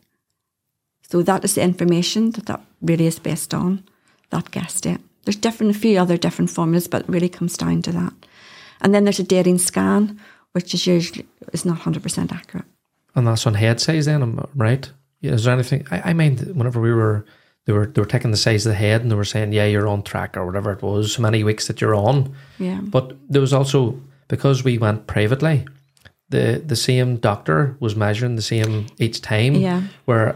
Speaker 2: So, that is the information that that really is based on, that gas date. There's different, a few other different formulas, but it really comes down to that. And then there's a dating scan, which is usually is not hundred percent accurate.
Speaker 1: And that's on head size then, right? Is there anything I, I whenever we were they were they were taking the size of the head and they were saying, Yeah, you're on track or whatever it was, so many weeks that you're on.
Speaker 2: Yeah.
Speaker 1: But there was also because we went privately, the the same doctor was measuring the same each time.
Speaker 2: Yeah.
Speaker 1: Where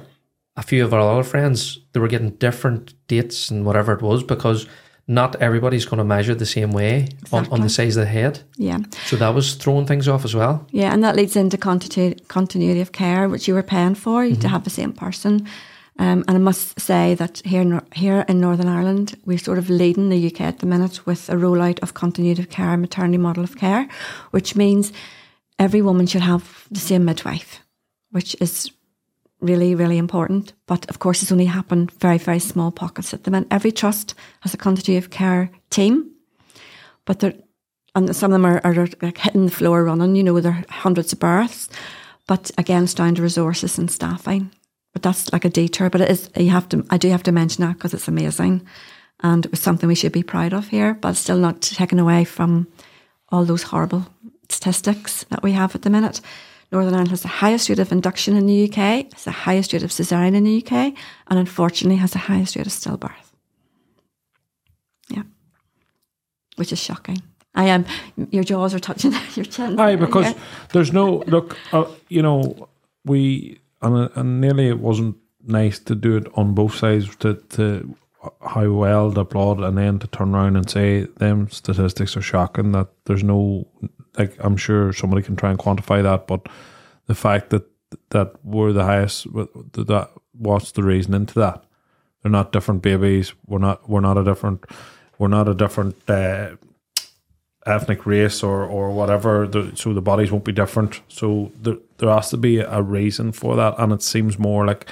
Speaker 1: a few of our other friends they were getting different dates and whatever it was because not everybody's going to measure the same way on, on the size of the head.
Speaker 2: Yeah.
Speaker 1: So that was throwing things off as well.
Speaker 2: Yeah, and that leads into continuity, continuity of care, which you were paying for
Speaker 1: Mm-hmm.
Speaker 2: to have the same person. Um, and I must say that here in, here in Northern Ireland, we're sort of leading the UK at the minute with a rollout of continuity of care, maternity model of care, which means every woman should have the same midwife, which is really, really important. But of course, it's only happened very, very small pockets at the minute. Every trust has a continuity of care team, but they're and some of them are, are like hitting the floor running, you know, there are hundreds of births. But again, it's down to resources and staffing. But that's like a detour. But it is, you have to, I do have to mention that because it's amazing. And it was something we should be proud of here, but still not taken away from all those horrible statistics that we have at the minute. Northern Ireland has the highest rate of induction in the UK, It's the highest rate of cesarean in the UK, and unfortunately has the highest rate of stillbirth. Yeah. Which is shocking. I am. Your jaws are touching your chin.
Speaker 3: Aye, because
Speaker 2: Yeah.
Speaker 3: there's no look. Uh, you know, we and, and nearly it wasn't nice to do it on both sides to to how well the blood, and then to turn around and say them statistics are shocking. That there's no like I'm sure somebody can try and quantify that, but the fact that that we're the highest, that what's the reason into that? They're not different babies. We're not. We're not a different. We're not a different. Uh, ethnic race or or whatever the, so the bodies won't be different. So there, there has to be a reason for that and it seems more like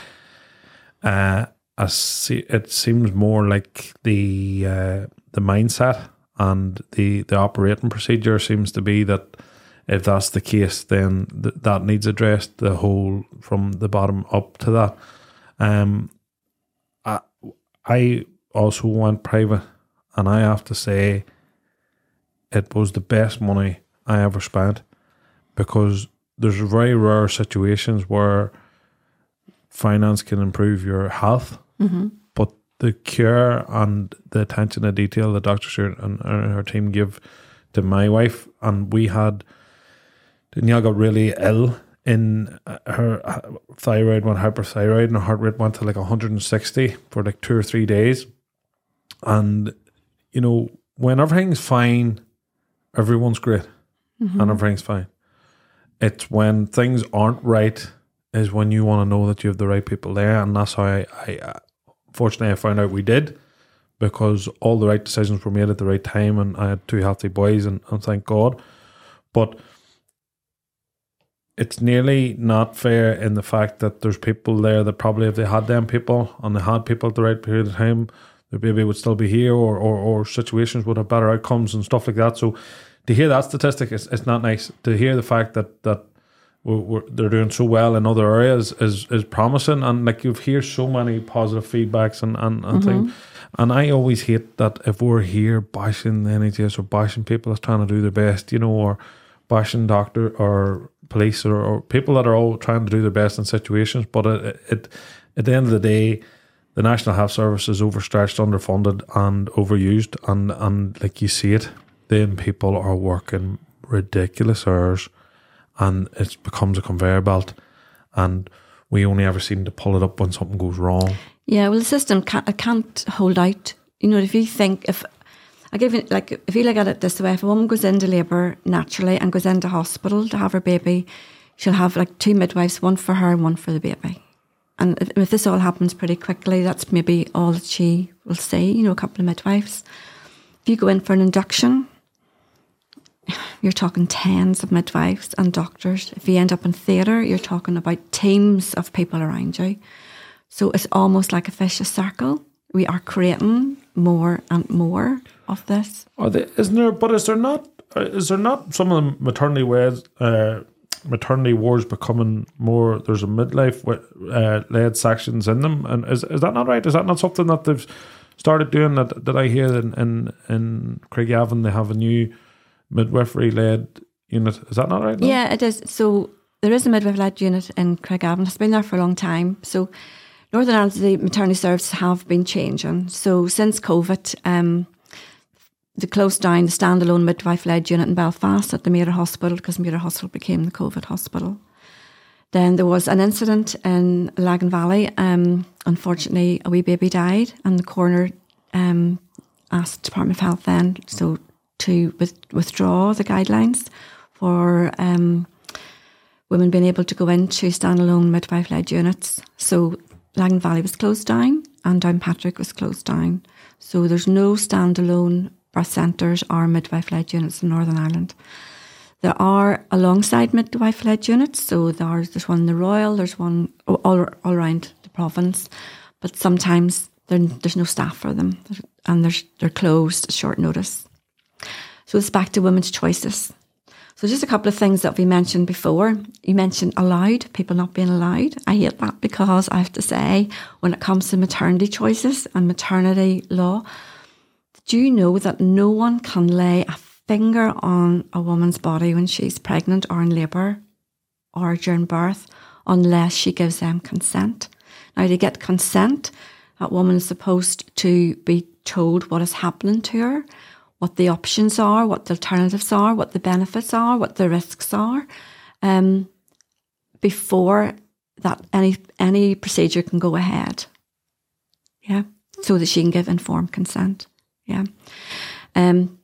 Speaker 3: uh a, it seems more like the uh, the mindset and the the operating procedure seems to be that if that's the case then th- that needs addressed the whole from the bottom up to that. Um I, I also went private and I have to say it was the best money I ever spent because there's very rare situations where finance can improve your health, but the care and the attention to detail that Dr. Stewart and, and her team give to my wife, and we had Danielle got really ill in uh, her uh, thyroid went hyperthyroid and her heart rate went to like 160 for like two or three days. And, you know, when everything's fine, everyone's great mm-hmm. and everything's fine. It's when things aren't right is when you want to know that you have the right people there. And that's how I, I fortunately, I found out we did because all the right decisions were made at the right time and I had two healthy boys and, and thank God. But it's nearly not fair in the fact that there's people there that probably if they had them people and they had people at the right period of time, their baby would still be here or, or, or situations would have better outcomes and stuff like that. So to hear that statistic, it's, it's not nice. To hear the fact that that we're, we're, they're doing so well in other areas is is promising. And like you've hear so many positive feedbacks and, and, and things. Mm-hmm. And I always hate that if we're here bashing the NHS or bashing people that's trying to do their best, you know, or bashing doctor or police or, or people that are all trying to do their best in situations. But it, it at the end of the day, the National Health Service is overstretched, underfunded, and overused. And and like you see it, then people are working ridiculous hours, and it becomes a conveyor belt. And we only ever seem to pull it up when something goes wrong.
Speaker 2: Yeah, well, the system can't, can't hold out. You know, if you think, if I give you, like, if you look at it this way, if a woman goes into labour naturally and goes into hospital to have her baby, she'll have like two midwives, one for her and one for the baby. And if, this all happens pretty quickly, that's maybe all that she will see, you know, a couple of midwives. If you go in for an induction, you're talking tens of midwives and doctors. If you end up in theatre, you're talking about teams of people around you. So it's almost like a vicious circle. We are creating more and more of this.
Speaker 3: Are they, isn't there? But is there not? Is there not some of the maternity ways, uh, maternity wards becoming more? There's a midwife uh, led sections in them, and is is that not right? Is that not something that they've started doing that. that I hear in in, in Craigavon they have a new midwifery led unit? Is that not right?
Speaker 2: Yeah, it is. So there is a midwifery led unit in Craigavon. It's been there for a long time. So Northern Ireland, the maternity services have been changing. So since COVID, um, they closed down the standalone midwife led unit in Belfast at the Mater Hospital because Mater Hospital became the COVID hospital. Then there was an incident in Lagan Valley. Um, unfortunately, a wee baby died, and the coroner um, asked Department of Health then so to with, withdraw the guidelines for um, women being able to go into standalone midwife led units. So Lagan Valley was closed down, and Downpatrick was closed down. So there's no standalone birth centres are midwife led units in Northern Ireland. There are alongside midwife led units, so there's there's one in the Royal, there's one all, all around the province, but sometimes there, there's no staff for them and there's, they're closed short notice. So it's back to women's choices. So just a couple of things that we mentioned before. You mentioned allowed, people not being allowed. I hate that because I have to say, when it comes to maternity choices and maternity law, do you know that no one can lay a finger on a woman's body when she's pregnant or in labour or during birth unless she gives them consent. Now, to get consent, that woman is supposed to be told what is happening to her, what the options are, what the alternatives are, what the benefits are, what the risks are, um, before that any any procedure can go ahead. Yeah, so that she can give informed consent. Yeah. Um,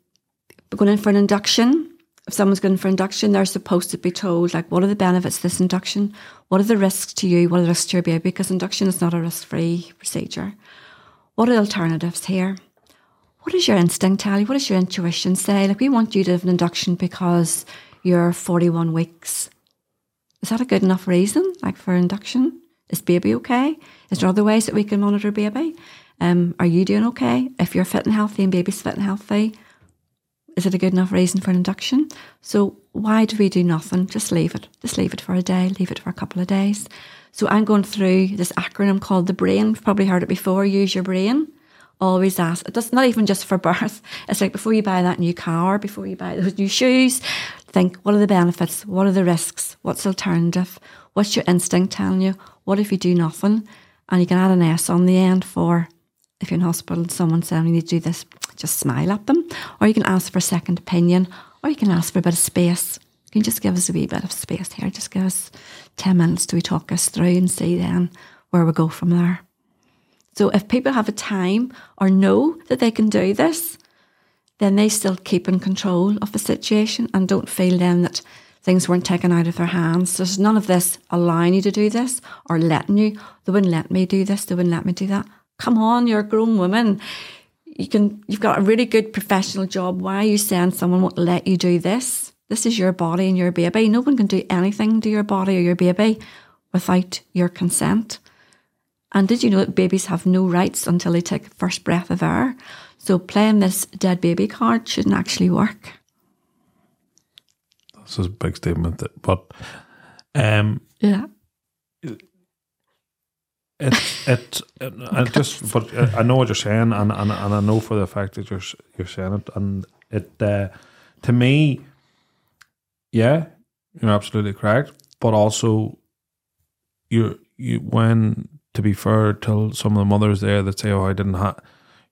Speaker 2: going in for an induction, if someone's going for induction, they're supposed to be told, like, what are the benefits of this induction? What are the risks to you? What are the risks to your baby? Because induction is not a risk free procedure. What are the alternatives here? What does your instinct tell you? What does your intuition say? Like, we want you to have an induction because you're 41 weeks. Is that a good enough reason, like, for induction? Is baby okay? Is there other ways that we can monitor baby? Um, are you doing okay? If you're fit and healthy and baby's fit and healthy, is it a good enough reason for an induction? So why do we do nothing? Just leave it. Just leave it for a day, leave it for a couple of days. So I'm going through this acronym called the BRAIN. You've probably heard it before. Use your brain. Always ask. It's not even just for birth. It's like before you buy that new car, before you buy those new shoes, think what are the benefits? What are the risks? What's alternative? What's your instinct telling you? What if you do nothing? And you can add an S on the end for if you're in hospital and someone's saying you need to do this, just smile at them. Or you can ask for a second opinion, or you can ask for a bit of space. You can just give us a wee bit of space here. Just give us 10 minutes to talk us through and see then where we go from there. So if people have a time or know that they can do this, then they still keep in control of the situation and don't feel then that things weren't taken out of their hands. There's none of this allowing you to do this or letting you. They wouldn't let me do this. They wouldn't let me do that. Come on, you're a grown woman. You can. You've got a really good professional job. Why are you saying someone won't let you do this? This is your body and your baby. No one can do anything to your body or your baby without your consent. And did you know that babies have no rights until they take the first breath of air? So playing this dead baby card shouldn't actually work.
Speaker 3: This is a big statement, that, but um,
Speaker 2: Yeah.
Speaker 3: It it I just but I know what you're saying and, and and I know for the fact that you're you're saying it and it uh, to me yeah you're absolutely correct but also you you when to be fair to some of the mothers there that say oh I didn't have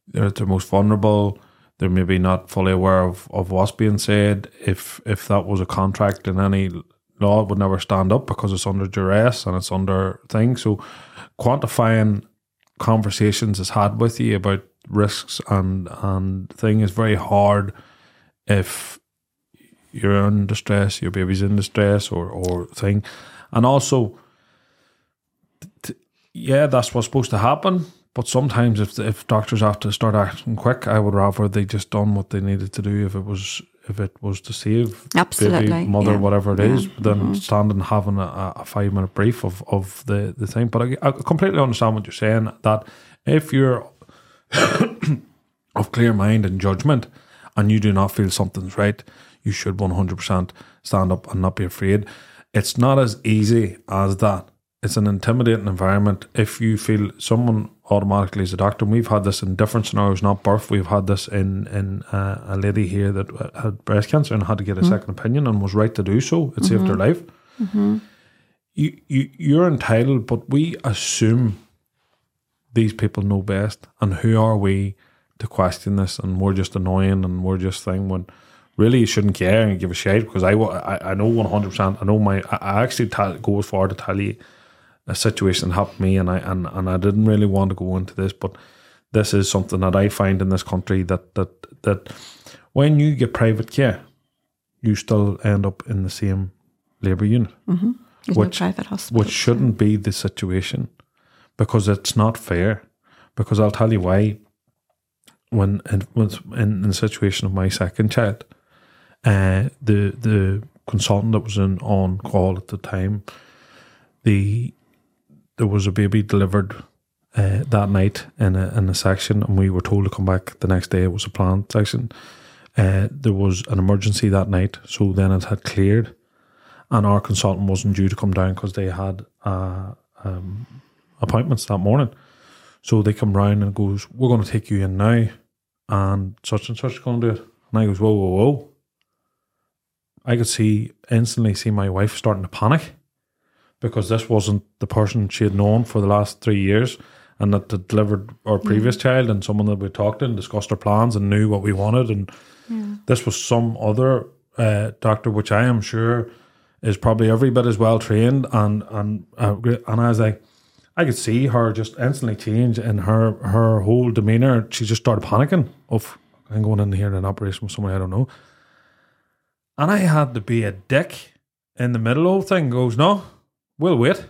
Speaker 3: they're the most vulnerable they're maybe not fully aware of, of what's being said if if that was a contract in any law it would never stand up because it's under duress and it's under thing so quantifying conversations is had with you about risks and and thing is very hard if you're in distress, your baby's in distress or or thing, and also, t- yeah, that's what's supposed to happen. But sometimes if if doctors have to start acting quick, I would rather they just done what they needed to do if it was if it was to save
Speaker 2: Absolutely,
Speaker 3: baby, mother,
Speaker 2: yeah.
Speaker 3: whatever it
Speaker 2: Yeah.
Speaker 3: is, than mm-hmm. standing having a, a five minute brief of, of the, the thing. But I, I completely understand what you're saying that if you're of clear mind and judgment and you do not feel something's right, you should 100% stand up and not be afraid. It's not as easy as that. It's an intimidating environment. If you feel someone automatically as a doctor. And we've had this in different scenarios, not birth. We've had this in in uh, a lady here that had breast cancer and had to get a mm-hmm. second opinion and was right to do so. It saved her mm-hmm. life. Mm-hmm. You, you you're entitled, but we assume these people know best, and who are we to question this? And we're just annoying, and we're just thing when really you shouldn't care and give a shit because I, I, I know one hundred percent. I know my. I, I actually tell, go as far to tell you a situation that happened to me, and I and, and I didn't really want to go into this, but this is something that I find in this country that that that when you get private care, you still end up in the same labour unit
Speaker 2: There's
Speaker 3: Which-
Speaker 2: no private hospital.
Speaker 3: which shouldn't be the situation because it's not fair. Because I'll tell you why. When in, in the situation of my second child, uh, the the consultant that was in on call at the time, the there was a baby delivered uh, that night in a in a section, and we were told to come back the next day. It was a planned section. Uh, there was an emergency that night, so then it had cleared and our consultant wasn't due to come down because they had uh, um, appointments that morning. So they come round and goes, "We're going to take you in now," and such and such is going to do it. And I goes, "Whoa, whoa, whoa!" I could see instantly see my wife starting to panic because this wasn't the person she had known for the last three years, and that had delivered our previous child and someone that we talked to and discussed our plans and knew what we wanted, and this was some other uh, doctor, which I am sure is probably every bit as well trained and and uh, and I was like, I could see her just instantly change in her her whole demeanor. She just started panicking. Of I'm going in here in an operation with somebody I don't know, and I had to be a dick in the middle of the thing. Goes no, we'll wait.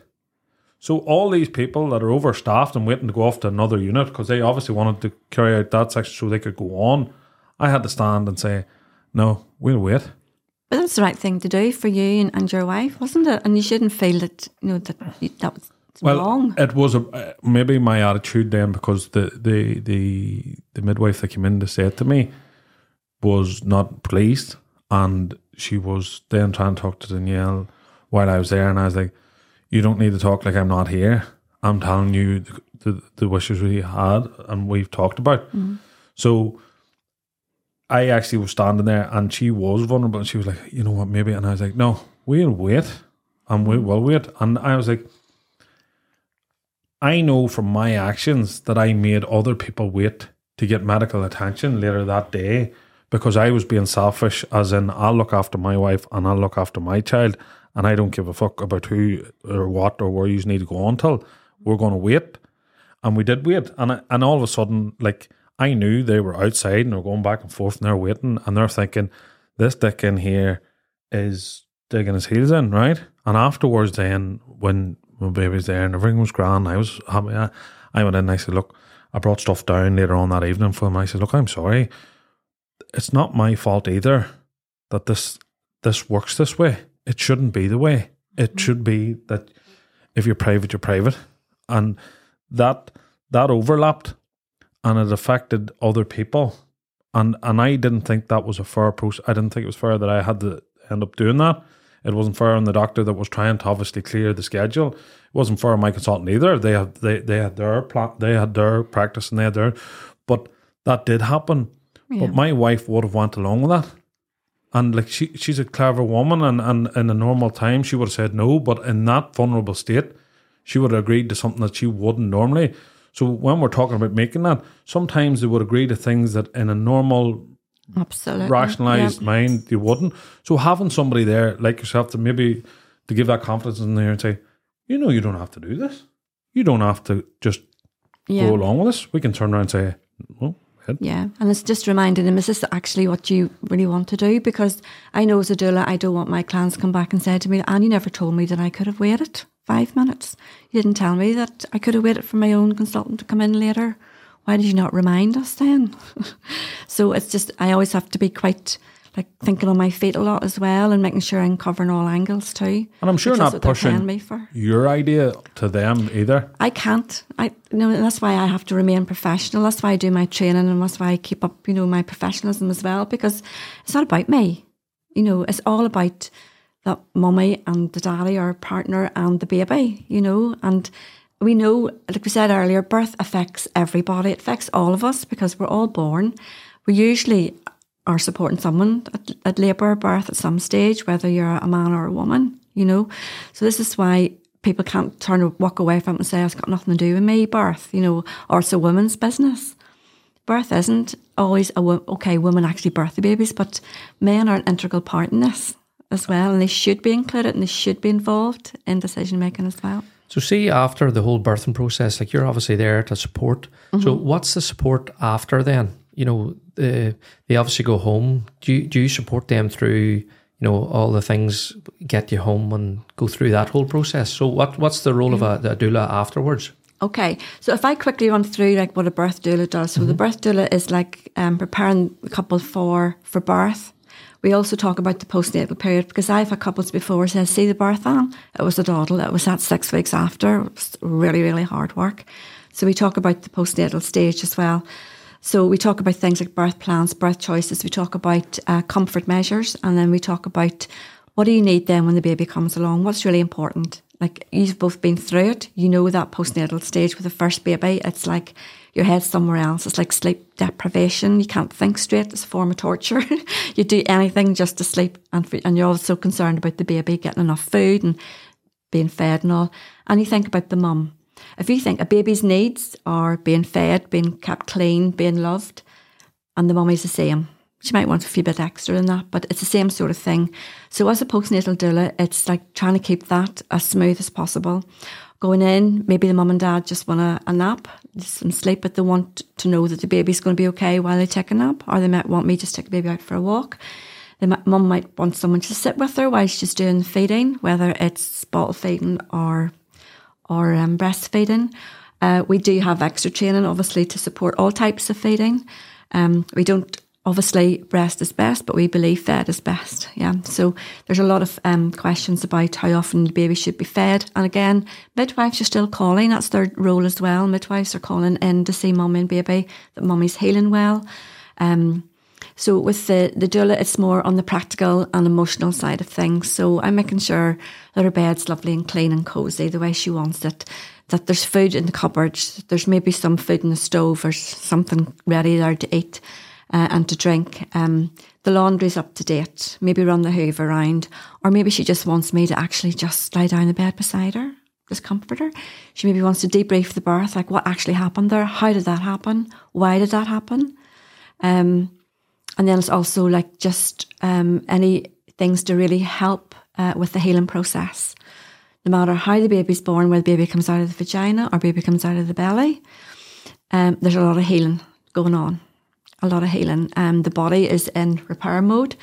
Speaker 3: So all these people that are overstaffed and waiting to go off to another unit because they obviously wanted to carry out that section so they could go on. I had to stand and say, no, we'll wait.
Speaker 2: But that's the right thing to do for you and, and your wife, wasn't it? And you shouldn't feel that you know that you, that was
Speaker 3: Well,
Speaker 2: wrong.
Speaker 3: it was a maybe my attitude then because the the the the midwife that came in to say it to me was not pleased, and she was then trying to talk to Danielle while I was there, and I was like, "You don't need to talk like I'm not here. I'm telling you the the, the wishes we had and we've talked about." Mm-hmm. So. I actually was standing there and she was vulnerable and she was like, you know what, maybe. And I was like, no, we'll wait and we will wait. And I was like, I know from my actions that I made other people wait to get medical attention later that day because I was being selfish, as in, I'll look after my wife and I'll look after my child, and I don't give a fuck about who or what or where you need to go until we're going to wait. And we did wait, and and all of a sudden, like I knew they were outside and they're going back and forth and they're waiting, and they're thinking, this dick in here is digging his heels in, right? And afterwards, then when my baby's there and everything was grand, I was happy. I, I went in and I said, look, I brought stuff down later on that evening for him. I said, look, I'm sorry. It's not my fault either that this this works this way. It shouldn't be the way. It mm-hmm. should be that if you're private, you're private, and that that overlapped, and it affected other people, and and I didn't think that was a fair process. I didn't think it was fair that I had to end up doing that. It wasn't fair on the doctor that was trying to obviously clear the schedule. It wasn't fair on my consultant either. They had they they had their plan, they had their practice and they had their, but that did happen. But my wife would have went along with that. And like she she's a clever woman and, and in a normal time she would have said no, but in that vulnerable state, she would have agreed to something that she wouldn't normally. So when we're talking about making that, sometimes they would agree to things that in a normal
Speaker 2: Absolutely.
Speaker 3: rationalized
Speaker 2: Yeah.
Speaker 3: mind you wouldn't. So having somebody there like yourself to maybe to give that confidence in there and say, you know, you don't have to do this. You don't have to just
Speaker 2: Yeah.
Speaker 3: go along with this. We can turn around and say, well,
Speaker 2: Yeah, and it's just reminding them, is this actually what you really want to do? Because I know as a doula, I don't want my clients to come back and say to me, Annie never told me that I could have waited five minutes. You didn't tell me that I could have waited for my own consultant to come in later. Why did you not remind us then? so it's just, I always have to be quite like thinking on my feet a lot as well and making sure I'm covering all angles too.
Speaker 3: And I'm sure not
Speaker 2: that's what they're
Speaker 3: pushing
Speaker 2: me for.
Speaker 3: your idea to them either.
Speaker 2: I can't. I you know that's why I have to remain professional. That's why I do my training, and that's why I keep up, you know, my professionalism as well. Because it's not about me. You know, it's all about that mummy and the daddy or partner and the baby. You know, and we know, like we said earlier, birth affects everybody. It affects all of us because we're all born. We usually are supporting someone at, at labour or birth at some stage, whether you're a man or a woman, you know. So this is why people can't turn and walk away from it and say, it's got nothing to do with me, birth, you know, or it's a woman's business. Birth isn't always a wo- okay. Women actually birth the babies, but men are an integral part in this as well, and they should be included and they should be involved in decision making as well.
Speaker 1: So, see, after the whole birthing process, like you're obviously there to support. So, mm-hmm. what's the support after then? You know, the, they obviously go home. Do you, do you support them through, you know, all the things get you home and go through that whole process? So, what what's the role of a, a doula afterwards?
Speaker 2: Okay, so if I quickly run through like what a birth doula does, so the birth doula is like um, preparing the couple for for birth. We also talk about the postnatal period because I've had couples before says, "See the birth on? It was a dawdle. It was that six weeks after. It was really really hard work." So we talk about the postnatal stage as well. So we talk about things like birth plans, birth choices. We talk about uh, comfort measures, and then we talk about what do you need then when the baby comes along. What's really important? Like you've both been through it. You know that postnatal stage with the first baby. It's like your head's somewhere else. It's like sleep deprivation. You can't think straight. It's a form of torture. you do anything just to sleep, and for, and you're also concerned about the baby getting enough food and being fed and all. And you think about the mum. If you think a baby's needs are being fed, being kept clean, being loved, and the mummy's the same. She might want a few bit extra than that, but it's the same sort of thing. So as a postnatal doula, it's like trying to keep that as smooth as possible. Going in, maybe the mum and dad just want a, a nap, some sleep, but they want to know that the baby's going to be okay while they take a nap, or they might want me just to take the baby out for a walk. The mum might want someone to sit with her while she's doing the feeding, whether it's bottle feeding or or um, breastfeeding. Uh, we do have extra training, obviously, to support all types of feeding. Um, we don't obviously breast is best, but we believe fed is best. Yeah. So there's a lot of um, questions about how often the baby should be fed. And again, midwives are still calling. That's their role as well. Midwives are calling in to see mum and baby that mummy's healing well. Um, so with the, the doula, it's more on the practical and emotional side of things. So I'm making sure that her bed's lovely and clean and cosy the way she wants it. That there's food in the cupboard. There's maybe some food in the stove or something ready there to eat uh, and to drink. Um, the laundry's up to date. Maybe run the hoover around, or maybe she just wants me to actually just lie down in the bed beside her, just comfort her. She maybe wants to debrief the birth, like what actually happened there. How did that happen? Why did that happen? Um, and then it's also like just um, any things to really help uh, with the healing process. No matter how the baby's born, whether the baby comes out of the vagina or baby comes out of the belly, um, there's a lot of healing going on. A lot of healing. Um, the body is in repair mode,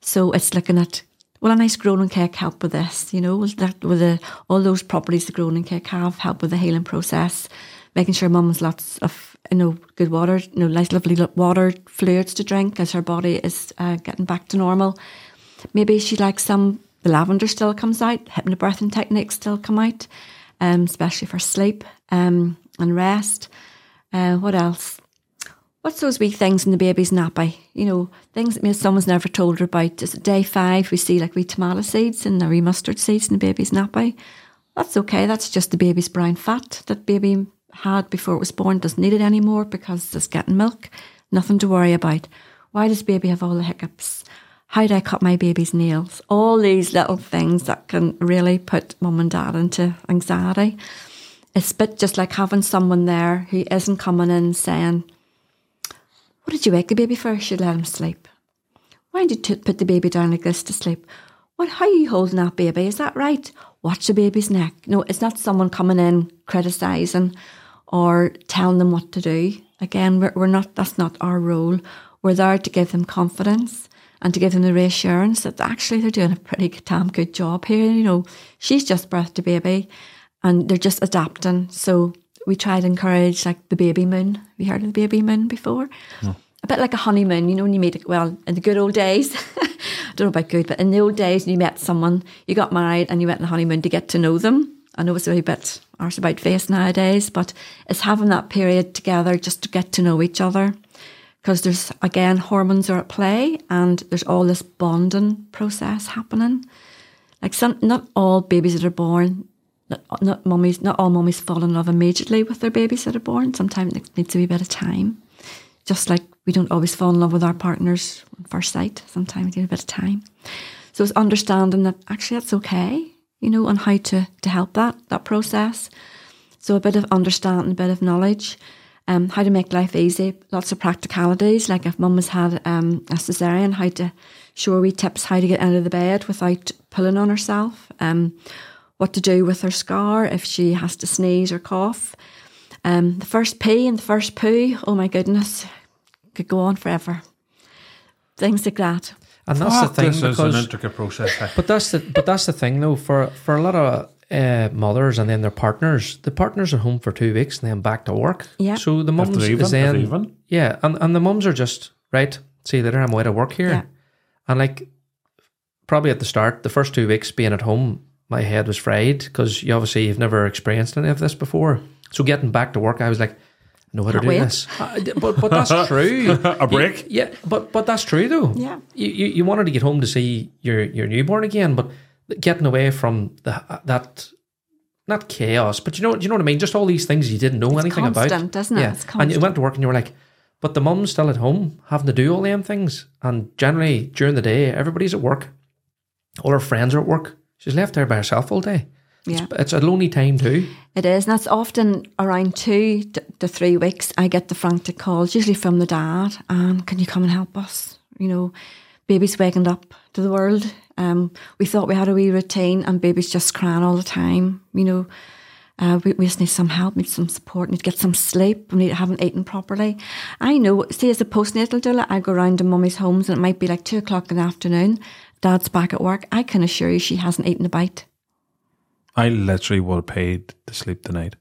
Speaker 2: so it's looking at well, a nice groaning cake help with this. You know, with that with the, all those properties the groaning cake have help with the healing process, making sure mum has lots of you know good water, you know, nice lovely water fluids to drink as her body is uh, getting back to normal. Maybe she likes some the lavender still comes out, hypnobirthing techniques still come out, um, especially for sleep um, and rest. Uh, what else? What's those wee things in the baby's nappy? You know, things that maybe someone's never told her about. Just at day five, we see like wee tomato seeds and the wee mustard seeds in the baby's nappy. That's okay. That's just the baby's brown fat that baby had before it was born. Doesn't need it anymore because it's getting milk. Nothing to worry about. Why does baby have all the hiccups? How do I cut my baby's nails? All these little things that can really put mum and dad into anxiety. It's a bit just like having someone there who isn't coming in saying, What did you wake the baby for? You let him sleep. Why did you put the baby down like this to sleep? What, how are you holding that baby? Is that right? Watch the baby's neck. No, it's not someone coming in criticising or telling them what to do. Again, we're, we're not, that's not our role. We're there to give them confidence and to give them the reassurance that actually they're doing a pretty damn good job here. You know, she's just birthed a baby and they're just adapting. So we try to encourage like the baby moon. Have you heard of the baby moon before?
Speaker 3: No.
Speaker 2: A bit like a honeymoon, you know, when you meet, well, in the good old days, I don't know about good, but in the old days, you met someone, you got married and you went on the honeymoon to get to know them. I know it's a wee bit arse about face nowadays, but it's having that period together just to get to know each other. Because there's, again, hormones are at play and there's all this bonding process happening. Like, some, not all babies that are born not, not mummies, not all mummies fall in love immediately with their babies that are born. Sometimes it needs to be a bit of time. Just like we don't always fall in love with our partners on first sight. Sometimes we need a bit of time. So it's understanding that actually that's okay, you know, on how to, to help that, that process. So a bit of understanding, a bit of knowledge, um, how to make life easy, lots of practicalities, like if mum has had um, a cesarean, how to show wee tips how to get out of the bed without pulling on herself, um, what to do with her scar if she has to sneeze or cough. Um, the first pee and the first poo, oh my goodness, could go on forever. Things like that.
Speaker 1: And that's
Speaker 3: Fuck,
Speaker 1: the thing
Speaker 3: this is an
Speaker 1: because
Speaker 3: intricate process. eh?
Speaker 1: But that's the but that's the thing though for for a lot of uh, mothers and then their partners. The partners are home for two weeks and then back to work.
Speaker 2: Yeah.
Speaker 1: So the
Speaker 3: If
Speaker 1: mums
Speaker 3: they're even,
Speaker 1: is then
Speaker 3: even.
Speaker 1: yeah, and and the mums are just right. See you later. I'm away to work here,
Speaker 2: Yeah.
Speaker 1: and like probably at the start, the first two weeks being at home, my head was fried because you obviously you've never experienced any of this before. So getting back to work, I was like. I know how to
Speaker 2: Can't
Speaker 1: do
Speaker 2: wait.
Speaker 1: this, Uh, but but that's true.
Speaker 3: A break?
Speaker 1: yeah. But but that's true though.
Speaker 2: Yeah.
Speaker 1: you, you, you wanted to get home to see your, your newborn again, but getting away from the, that not chaos, but you know you know what I mean. Just all these things you didn't know anything about.
Speaker 2: constant, isn't it?
Speaker 1: Yeah,
Speaker 2: It's
Speaker 1: and you
Speaker 2: constant.
Speaker 1: went to work and you were like, but the mum's still at home having to do all them things, and generally during the day everybody's at work, all her friends are at work. She's left there by herself all day.
Speaker 2: Yeah.
Speaker 1: It's, it's a lonely time too.
Speaker 2: It is, and that's often around two to, three weeks. I get the frantic calls, usually from the dad. Um, can you come and help us? You know, baby's waking up to the world. Um, we thought we had a wee routine, and baby's just crying all the time. You know, uh, we, we just need some help, need some support, need to get some sleep. We need haven't eaten properly. I know. See, as a postnatal doula, I go around to mummy's homes, and it might be like two o'clock in the afternoon. Dad's back at work. I can assure you, she hasn't eaten a bite.
Speaker 3: I literally would have paid to sleep tonight.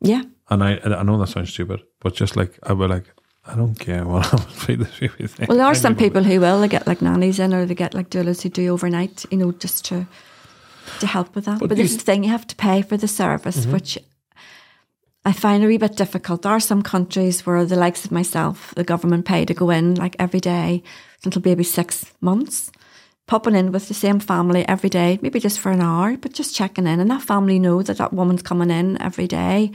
Speaker 2: Yeah,
Speaker 3: And I I know that sounds stupid, but just like I would like I don't care what happens to this baby thing.
Speaker 2: Well, there
Speaker 3: I
Speaker 2: are some
Speaker 3: need to-
Speaker 2: people who will. They get like nannies in, or they get like doulas who do overnight. You know, just to to help with that. But,
Speaker 3: But
Speaker 2: this is the thing: you have to pay for the service, mm-hmm. which I find a wee bit difficult. There are some countries where the likes of myself, the government pay to go in like every day until baby six months, popping in with the same family every day, maybe just for an hour, but just checking in, and that family know that that woman's coming in every day.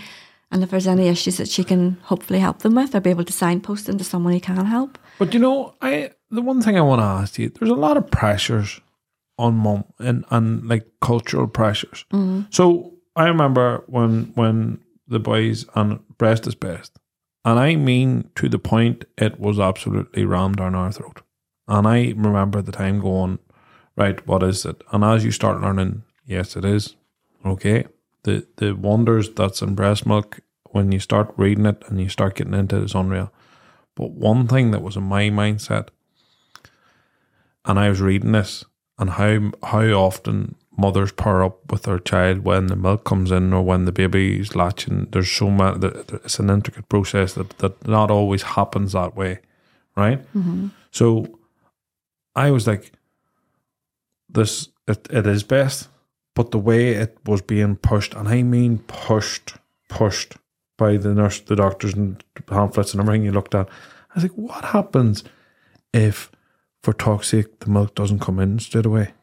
Speaker 2: And if there's any issues that she can hopefully help them with, they'll be able to signpost them to someone who can help.
Speaker 3: But you know, I the one thing I want to ask you, there's a lot of pressures on mum and and like cultural pressures. Mm-hmm. So I remember when when the boys and breast is best, and I mean to the point it was absolutely rammed down our throat. And I remember at the time going, right, what is it? And as you start learning, yes, it is okay. The the wonders that's in breast milk when you start reading it and you start getting into it is unreal. But one thing that was in my mindset, and I was reading this, and how how often mothers pair up with their child when the milk comes in or when the baby's latching. There's so many. It's an intricate process that that not always happens that way, right? Mm-hmm. So, I was like, this it, it is best, but the way it was being pushed, and I mean pushed, pushed by the nurse, the doctors, and pamphlets and everything you looked at. I was like, what happens if, for talk's sake, the milk doesn't come in straight away,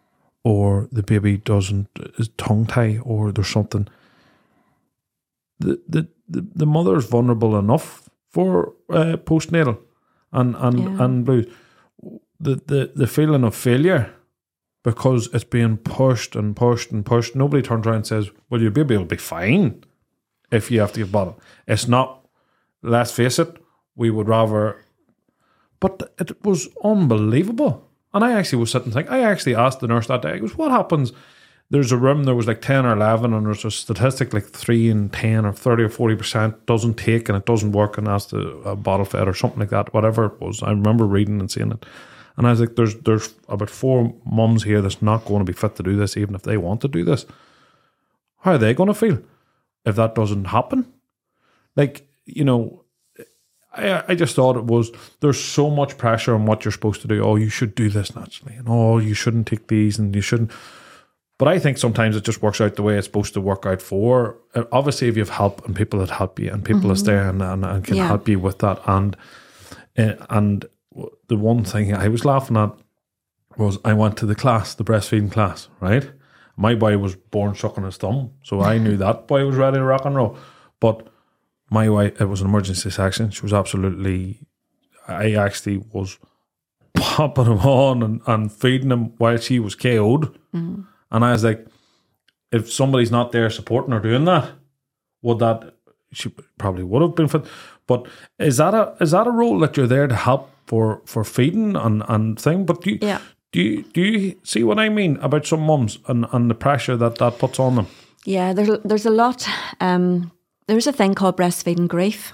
Speaker 3: or the baby doesn't is tongue tie, or there's something. The the the, the mother is vulnerable enough for uh, postnatal, and and
Speaker 2: Yeah.
Speaker 3: and blues. The, the the feeling of failure because it's being pushed and pushed and pushed. Nobody turns around and says, "Well, your baby will be fine if you have to give bottle." It's not. Let's face it. We would rather. But it was unbelievable, and I actually was sitting thinking. I actually asked the nurse that day. I goes, "What happens?" There's a room. There was like ten or eleven, and there's a statistic like three and ten or thirty or forty percent doesn't take, and it doesn't work, and has to a bottle fed or something like that. Whatever it was, I remember reading and seeing it. And I was like, there's there's about four mums here that's not going to be fit to do this, even if they want to do this. How are they going to feel if that doesn't happen? Like, you know, I I just thought it was there's so much pressure on what you're supposed to do. Oh, you should do this naturally, and oh, you shouldn't take these, and you shouldn't. But I think sometimes it just works out the way it's supposed to work out for. uh, Obviously, if you have help and people that help you, and people that's there and, and, and can
Speaker 2: Yeah.
Speaker 3: help you with that, and uh, and the one thing I was laughing at was I went to the class, the breastfeeding class, right? My boy was born sucking his thumb, so I knew that boy was ready to rock and roll. But my wife, it was an emergency section. She was absolutely. I actually was popping him on and, and feeding him while she was KO'd. Mm-hmm. And I was like, if somebody's not there supporting her doing that, would that she probably would have been fit. But is that a is that a role that you're there to help for for feeding and and thing? But do you,
Speaker 2: Yeah.
Speaker 3: do you do you see what I mean about some mums and and the pressure that that puts on them?
Speaker 2: Yeah, there's there's a lot. Um, there's a thing called breastfeeding grief,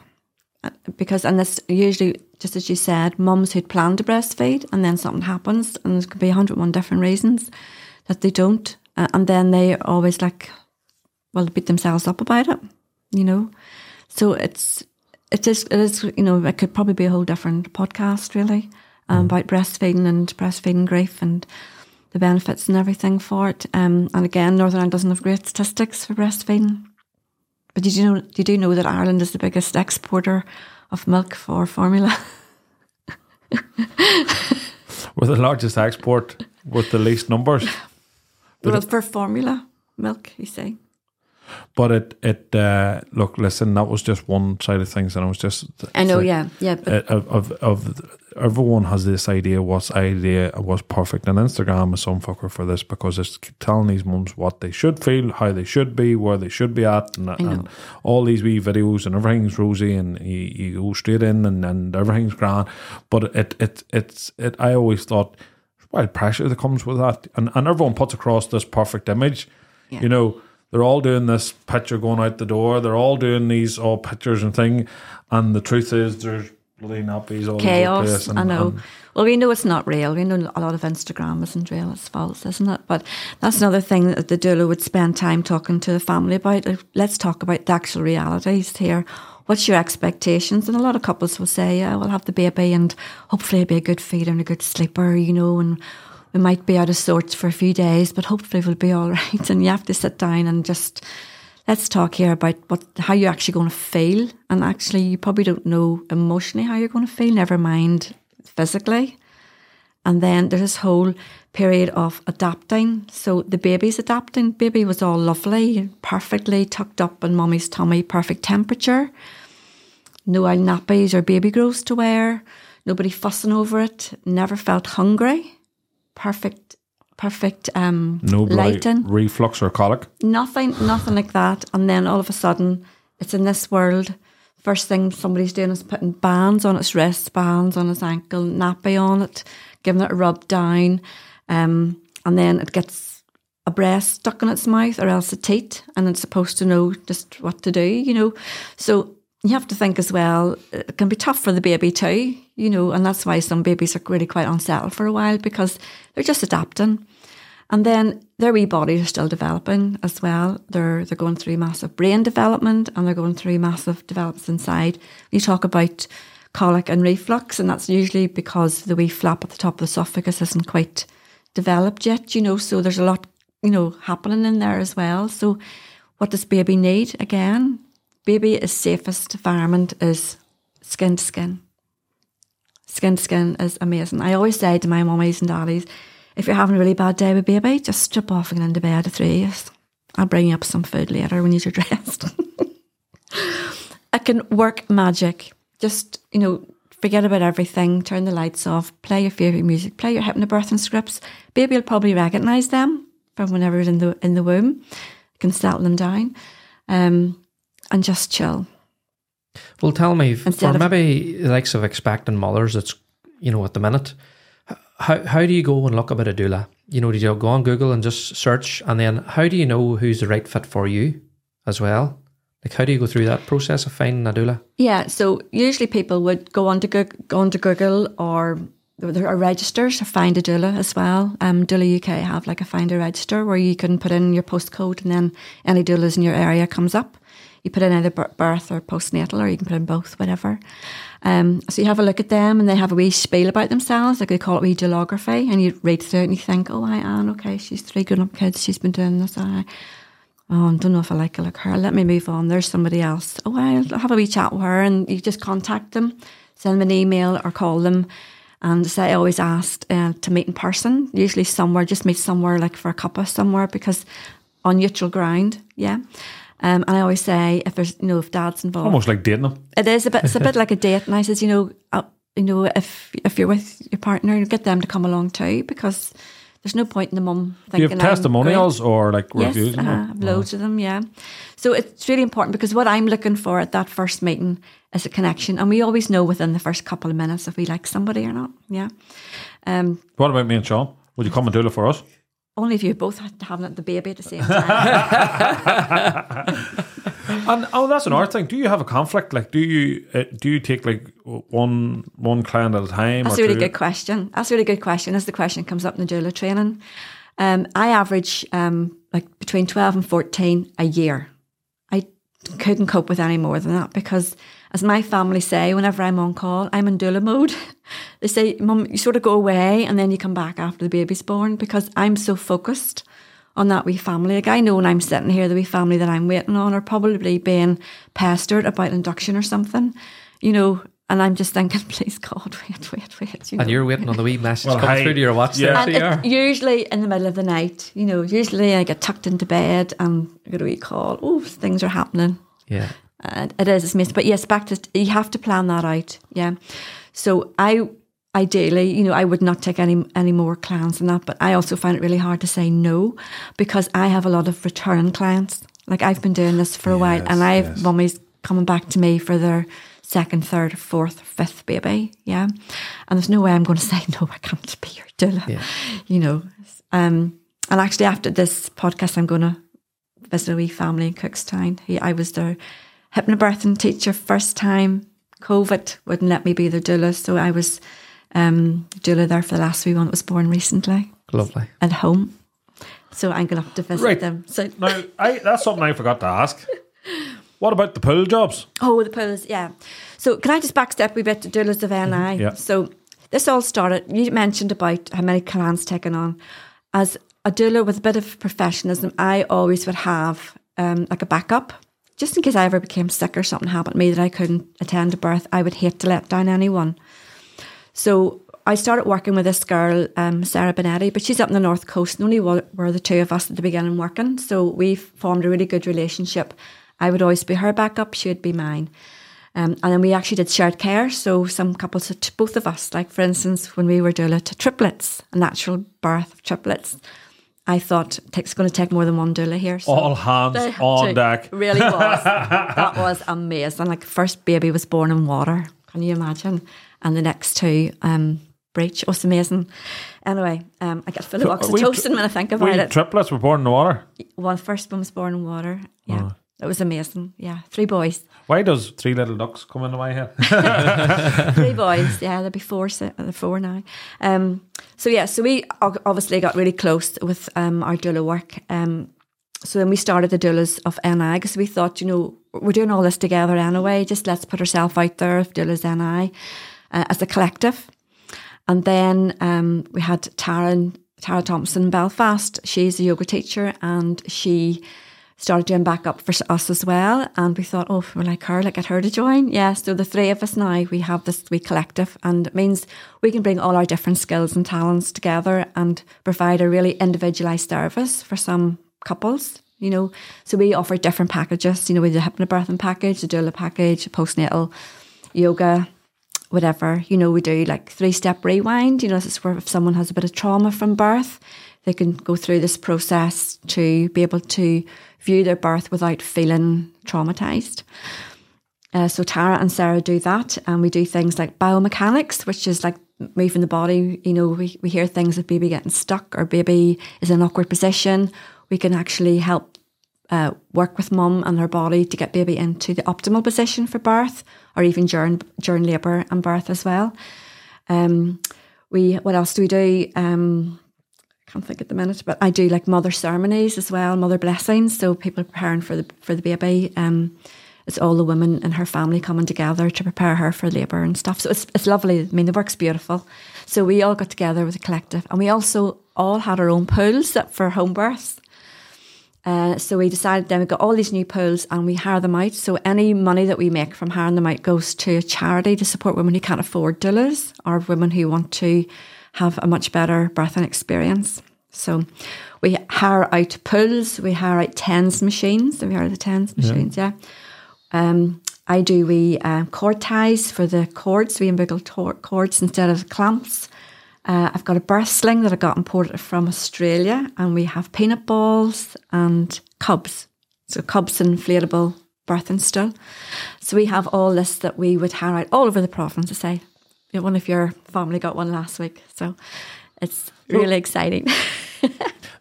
Speaker 2: Uh, because and this usually just as you said, mums who'd planned to breastfeed and then something happens, and there could be 101 different reasons that they don't, uh, and then they always like, well, beat themselves up about it, you know. So it's it is it is you know it could probably be a whole different podcast really um, about breastfeeding and breastfeeding grief and the benefits and everything for it. Um, and again, Northern Ireland doesn't have great statistics for breastfeeding. But did you know? You do know that Ireland is the biggest exporter of milk for formula.
Speaker 3: We're the largest export with the least numbers.
Speaker 2: well, for formula milk, you say.
Speaker 3: But it it uh, look listen that was just one side of things, and I was just
Speaker 2: I know,
Speaker 3: like,
Speaker 2: yeah, yeah. But
Speaker 3: of, of of everyone has this idea what's idea was perfect and Instagram is some fucker for this because it's telling these mums what they should feel how they should be where they should be at and, and all these wee videos and everything's rosy and you, you go straight in and, and everything's grand but it it it's it I always thought wild pressure that comes with that and, and everyone puts across this perfect image
Speaker 2: Yeah.
Speaker 3: you know they're all doing this picture going out the door they're all doing these all pictures and thing and the truth is there's bloody nappies all over the
Speaker 2: chaos.
Speaker 3: place and,
Speaker 2: I know.
Speaker 3: and
Speaker 2: well, we know it's not real. We know a lot of Instagram isn't real. It's false, isn't it? But that's another thing that the doula would spend time talking to the family about. Let's talk about the actual realities here. What's your expectations? And a lot of couples will say, "Yeah, we'll have the baby, and hopefully it'll be a good feeder and a good sleeper," you know, and we might be out of sorts for a few days, but hopefully we'll be all right. And you have to sit down and just let's talk here about what how you're actually going to feel. And actually, you probably don't know emotionally how you're going to feel. Never mind physically. And then there's this whole period of adapting. So the baby's adapting. Baby was all lovely, perfectly tucked up in mommy's tummy, perfect temperature. No nappies or baby grows to wear. Nobody fussing over it. Never felt hungry. Perfect, perfect um,
Speaker 3: no
Speaker 2: lighting
Speaker 3: reflux or colic.
Speaker 2: nothing, nothing like that. And then all of a sudden, it's in this world. First thing somebody's doing is putting bands on its wrists, bands on its ankle, nappy on it, giving it a rub down, um, and then it gets a breast stuck in its mouth or else a teat, and it's supposed to know just what to do, you know. So you have to think as well. It can be tough for the baby too, you know, and that's why some babies are really quite unsettled for a while because they're just adapting. And then their wee bodies are still developing as well. They're they're going through massive brain development and they're going through massive developments inside. You talk about colic and reflux, and that's usually because the wee flap at the top of the esophagus isn't quite developed yet, you know, so there's a lot, you know, happening in there as well. So what does baby need? Again, baby is safest environment is skin to skin. Skin to skin is amazing. I always say to my mummies and daddies, if you're having a really bad day with baby, just strip off and get into bed at three. I'll bring you up some food later when you're dressed. I can work magic. Just, you know, forget about everything, turn the lights off, play your favourite music, play your hypnobirthing scripts. Baby will probably recognise them from whenever it's in the in the womb. You can settle them down. Um, and just chill.
Speaker 1: Well, tell me,
Speaker 2: Instead
Speaker 1: for
Speaker 2: of-
Speaker 1: maybe the likes of expecting mothers, it's you know at the minute. How how do you go and look about a doula? You know, do you go on Google and just search, and then how do you know who's the right fit for you as well? Like, how do you go through that process of finding a doula?
Speaker 2: Yeah, so usually people would go on to Google, go onto Google or there are registers to find a doula as well. Um, doula UK have like a find a register where you can put in your postcode and then any doulas in your area comes up. You put in either birth or postnatal, or you can put in both, whatever. Um, so you have a look at them, and they have a wee spiel about themselves, like they call it wee doulography, and you read through it and you think, oh, I Anne, okay, she's three grown-up kids, she's been doing this. I, oh, I don't know if I like her, like her. Let me move on. There's somebody else. Oh, I'll have a wee chat with her, and you just contact them, send them an email or call them, And so I always asked uh, to meet in person, usually somewhere, just meet somewhere like for a cuppa somewhere because on neutral ground, yeah. Um, and I always say if there's you know if dad's involved,
Speaker 3: Almost like dating them.
Speaker 2: it is a bit. It's a bit like a date, and I says, you know, uh, you know, if if you're with your partner, you get them to come along too, because there's no point in the mum
Speaker 3: Do you
Speaker 2: thinking
Speaker 3: have
Speaker 2: I'm
Speaker 3: testimonials or like
Speaker 2: great.
Speaker 3: reviews?
Speaker 2: Yes, uh? I've loads of them. Yeah, so it's really important because what I'm looking for at that first meeting is a connection, and we always know within the first couple of minutes if we like somebody or not. Yeah, um,
Speaker 3: What about me and Sean? Would you come and do it for us?
Speaker 2: Only if you both had to have the baby at the same time.
Speaker 3: And oh, that's another thing. Do you have a conflict? Like, do you uh, do you take like one one client at a time?
Speaker 2: That's a really
Speaker 3: two?
Speaker 2: good question. That's a really good question. As the question comes up in the doula training, um, I average um, like between twelve and fourteen a year. I couldn't cope with any more than that because, as my family say, whenever I'm on call, I'm in doula mode. they say, "Mum, you sort of go away and then you come back after the baby's born," because I'm so focused on that wee family. Like I know when I'm sitting here, the wee family that I'm waiting on are probably being pestered about induction or something, you know. And I'm just thinking, please God, wait, wait, wait. You know?
Speaker 1: And you're waiting on the wee message
Speaker 3: Well,
Speaker 1: coming
Speaker 3: hi.
Speaker 1: through to your watch
Speaker 3: Yeah.
Speaker 1: there.
Speaker 2: And
Speaker 1: so you are.
Speaker 2: usually in the middle of the night, you know. Usually I get tucked into bed and I get a wee call. Oh, things are happening.
Speaker 1: Yeah.
Speaker 2: And it is, it's missed. But yes, back to you have to plan that out. Yeah. So I ideally, you know, I would not take any any more clients than that. But I also find it really hard to say no because I have a lot of return clients. Like I've been doing this for a while, and I have
Speaker 3: yes.
Speaker 2: mummies coming back to me for their second, third, fourth, fifth baby. Yeah, and there's no way I'm going to say no. I can't be your doula.
Speaker 1: Yeah.
Speaker 2: You know. Um, and actually, after this podcast, I'm going to visit a wee family in Cookstown. I was their hypnobirthing teacher first time. COVID wouldn't let me be their doula, so I was um, doula there for the last wee one that was born recently
Speaker 1: Lovely.
Speaker 2: at home. So I'm going to have to visit
Speaker 3: Right.
Speaker 2: them. So
Speaker 3: Now, I, that's something I forgot to ask. What about the pool jobs?
Speaker 2: Oh, the pools, yeah. So can I just backstep a wee bit to doulas of NI?
Speaker 3: yeah.
Speaker 2: So this all started, you mentioned about how many clients taken on. As a doula with a bit of professionalism, I always would have um, like a backup. Just in case I ever became sick or something happened to me that I couldn't attend a birth, I would hate to let down anyone. So I started working with this girl, um, Sarah Benetti, but she's up in the north coast, and only were the two of us at the beginning working. So we formed a really good relationship. I would always be her backup; she would be mine. Um, and then we actually did shared care. So some couples, both of us, like for instance, when we were doula to triplets, a natural birth of triplets, I thought it's going to take more than one doula here. So
Speaker 3: All hands on deck.
Speaker 2: Really was. that was amazing. Like first baby was born in water. Can you imagine? And the next two, um, breech. It was amazing. Anyway, um, I get full of
Speaker 3: So, we
Speaker 2: oxytocin when I think
Speaker 3: We
Speaker 2: about it.
Speaker 3: triplets were born in water.
Speaker 2: One first one was born in water. Yeah, it was amazing. Yeah, three boys.
Speaker 3: Why does three little ducks come into my head?
Speaker 2: three boys. Yeah, there'll be four. so- uh, Four now. Um, so yeah, so we obviously got really close with um, our doula work. Um, so then we started the doulas of NI because we thought, you know, we're doing all this together anyway. Just let's put ourselves out there of doulas NI uh, as a collective. And then um, we had Tara, Tara Thompson in Belfast. She's a yoga teacher and she started doing backup for us as well. And we thought, oh, we're like her, like get her to join. Yeah, so the three of us now, we have this wee collective and it means we can bring all our different skills and talents together and provide a really individualised service for some couples. You know, so we offer different packages. You know, we do a hypnobirthing package, a doula package, a postnatal yoga, whatever. You know, we do like three step rewind. You know, this is where if someone has a bit of trauma from birth, they can go through this process to be able to view their birth without feeling traumatized. Uh, so Tara and Sarah do that, and we do things like biomechanics, which is like moving the body. You know, we, we hear things of baby getting stuck or baby is in an awkward position. We can actually help uh, work with mum and her body to get baby into the optimal position for birth, or even during during labour and birth as well. Um, we what else do we do? Um, can't think at the minute, but I do like mother ceremonies as well, mother blessings. So people are preparing for the for the baby. Um, it's all the women in her family coming together to prepare her for labour and stuff. So it's it's lovely. I mean, the work's beautiful. So we all got together with a collective, and we also all had our own pools for home births. Uh, so we decided then we got all these new pools and we hire them out. So any money that we make from hiring them out goes to a charity to support women who can't afford doulas or women who want to have a much better birthing experience. So we hire out pools, we hire out TENS machines. Have you heard of the TENS machines? Yeah. Um, I do we uh, cord ties for the cords. We umbilical tor- cords instead of clamps. Uh, I've got a birth sling that I got imported from Australia, and we have peanut balls and cubs. So cubs inflatable birthing stool. So we have all this that we would hire out all over the province. To say, one of your family got one last week, so it's really exciting.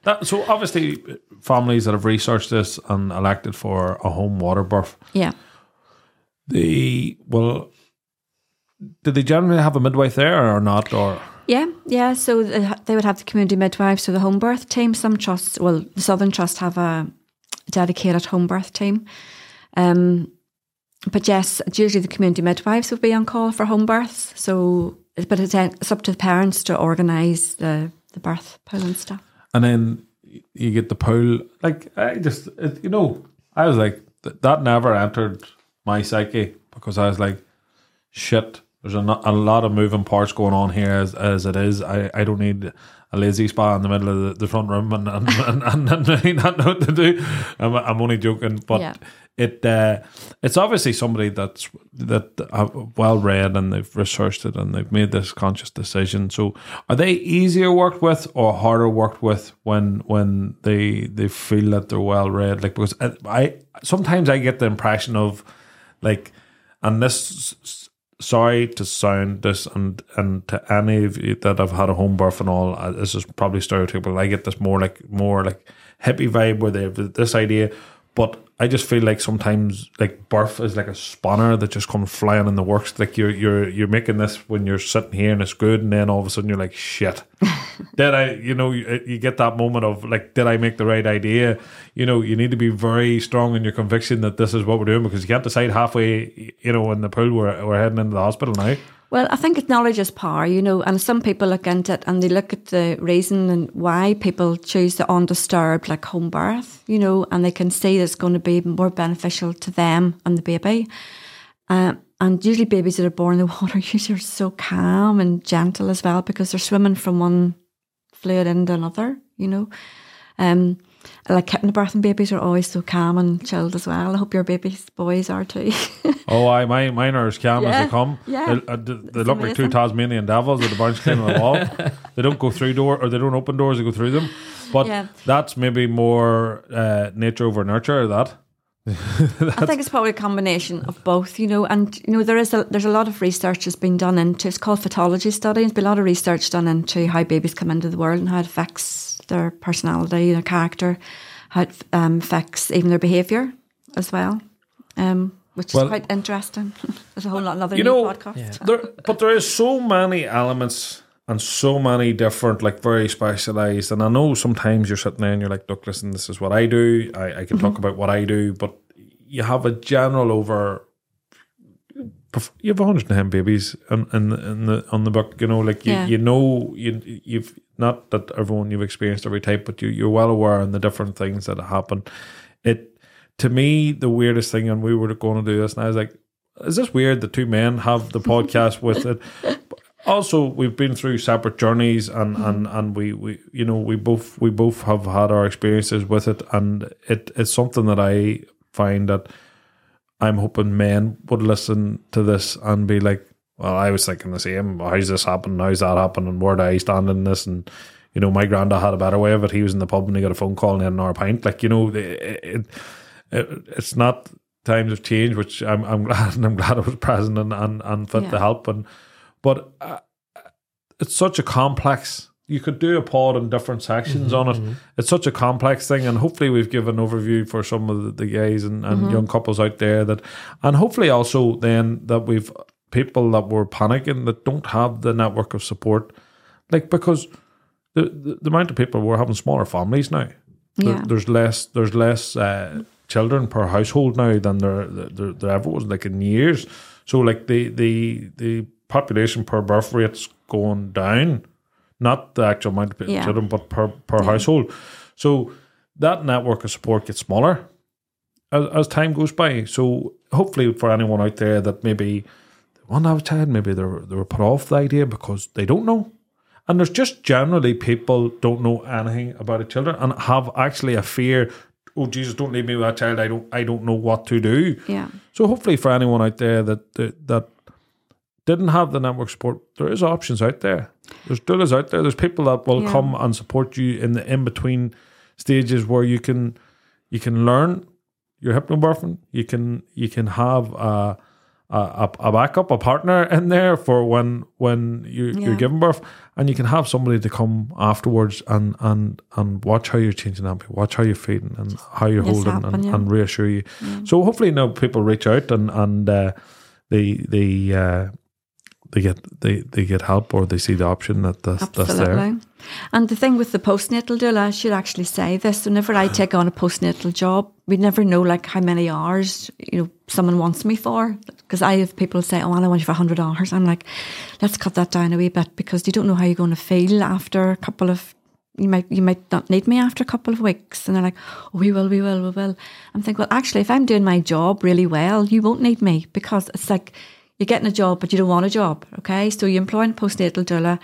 Speaker 3: That, so obviously, families that have researched this and elected for a home water birth,
Speaker 2: yeah.
Speaker 3: they well, did they generally have a midwife there or not? Or
Speaker 2: Yeah, yeah. So they they would have the community midwife, so the home birth team. Some trusts, well, the Southern Trust have a dedicated home birth team. Um, but yes, usually the community midwives would be on call for home births. So, but it's, uh, it's up to the parents to organise the the birth pool and stuff.
Speaker 3: and then you get the pool. Like I just, it, you know, I was like th- that never entered my psyche because I was like, shit. There's a, a lot of moving parts going on here as, as it is. I, I don't need a Lay-Z-Spa in the middle of the, the front room and and, and, and, and not know what to do. I'm, I'm only joking, but
Speaker 2: Yeah.
Speaker 3: it uh, it's obviously somebody that's that well read and they've researched it and they've made this conscious decision. So are they easier worked with or harder worked with when when they they feel that they're well read? Like because I, I sometimes I get the impression of like and this sorry to sound this and and to any of you that have had a home birth and all uh, this is probably stereotypical. I get this more like more like hippie vibe where they have this idea but i just feel like sometimes like birth is like a spanner that just comes flying in the works like you're you're you're making this when you're sitting here and it's good and then all of a sudden you're like shit did I, you know, you, you get that moment of like, did I make the right idea? You know, you need to be very strong in your conviction that this is what we're doing because you can't decide halfway, you know, in the pool we're, we're heading into the hospital now.
Speaker 2: Well, I think knowledge is power, you know, and some people look into it and they look at the reason and why people choose the undisturbed, like home birth, you know, and they can see it's going to be more beneficial to them and the baby. Uh, and usually babies that are born in the water usually are so calm and gentle as well because they're swimming from one fluid into another, you know. Um, like hypnobirthing babies are always so calm and chilled as well. I hope your babies boys are too.
Speaker 3: Oh, I my mine are as calm as
Speaker 2: Yeah,
Speaker 3: they come.
Speaker 2: yeah.
Speaker 3: They, uh, they, they look like two. Tasmanian devils with a bunch clean on the wall. they don't go through door or they don't open doors. They go through them. But
Speaker 2: Yeah.
Speaker 3: that's maybe more uh, nature over nurture. That
Speaker 2: I think it's probably a combination of both, you know, and you know there is a there's a lot of research that's been done into it's called photology study. There's been a lot of research done into how babies come into the world and how it affects their personality, their character, how it um, affects even their behaviour as well, um, which is
Speaker 3: Well-
Speaker 2: quite interesting. There's a whole lot another
Speaker 3: You
Speaker 2: new
Speaker 3: know,
Speaker 2: podcast.
Speaker 3: there, but there is so many elements and so many different, like very specialized. And I know sometimes you're sitting there and you're like, look, listen, this is what I do. I, I can talk mm-hmm. about what I do, but you have a general over. You have 110 babies in, in, the- in the on the book, you know, like you,
Speaker 2: Yeah.
Speaker 3: you know, you you've not that everyone you've experienced every type, but you you're well aware in the different things that happen. It to me the weirdest thing, and we were going to do this, and I was like, is this weird that two men have the podcast with it? Also, we've been through separate journeys, and, mm-hmm. and, and we, we you know we both we both have had our experiences with it, and it it's something that I find that I'm hoping men would listen to this and be like, well, I was thinking the same. How's this happen? How's that happen? And where do I stand in this? And you know, my granddad had a better way of it. He was in the pub and he got a phone call and he had an hour pint. Like you know, it, it, it, it's not times have changed, which I'm I'm glad and I'm glad I was present and and, and fit to help. And but uh, it's such a complex. You could do a pod in different sections on it. It's such a complex thing, and hopefully we've given an overview for some of the, guys and, and young couples out there that, and hopefully also then that we've people that were panicking that don't have the network of support, like because the the, the amount of people we're having smaller families now. There-
Speaker 2: Yeah.
Speaker 3: there's less there's less uh, children per household now than there, there there ever was like in years. So like the the the population per birth rate's going down, not the actual amount of
Speaker 2: Yeah.
Speaker 3: children, but per per household. So that network of support gets smaller as, as time goes by. So hopefully, for anyone out there that maybe they want to have a child, maybe they're they were put off the idea because they don't know. And there's just generally people don't know anything about a children and have actually a fear. Oh Jesus, don't leave me with that child. I don't. I don't know what to do.
Speaker 2: Yeah.
Speaker 3: So hopefully, for anyone out there that that, that didn't have the network support, there is options out there. There's doulas out there. There's people that will
Speaker 2: Yeah.
Speaker 3: come and support you in the in between stages where you can you can learn your hypnobirthing. You can you can have a a, a backup, a partner in there for when when you,
Speaker 2: Yeah.
Speaker 3: you're giving birth, and you can have somebody to come afterwards and and and watch how you're changing nappy, watch how you're feeding, and how you're holding,
Speaker 2: happen,
Speaker 3: and,
Speaker 2: yeah.
Speaker 3: and reassure you. So hopefully now people reach out and and uh, they they uh, they get they, they get help or they see the option that that's, that's there.
Speaker 2: Absolutely. And the thing with the postnatal doula, I should actually say this. Whenever I take on a postnatal job, we never know like how many hours you know someone wants me for. Because I have people say, "Oh, I want you for hundred hours." I'm like, let's cut that down a wee bit because you don't know how you're going to feel after a couple of. You might you might not need me after a couple of weeks, and they're like, "Oh, we will, we will, we will." I'm thinking, well, actually, if I'm doing my job really well, you won't need me because it's like you're getting a job, but you don't want a job. Okay, so you employ a postnatal doula,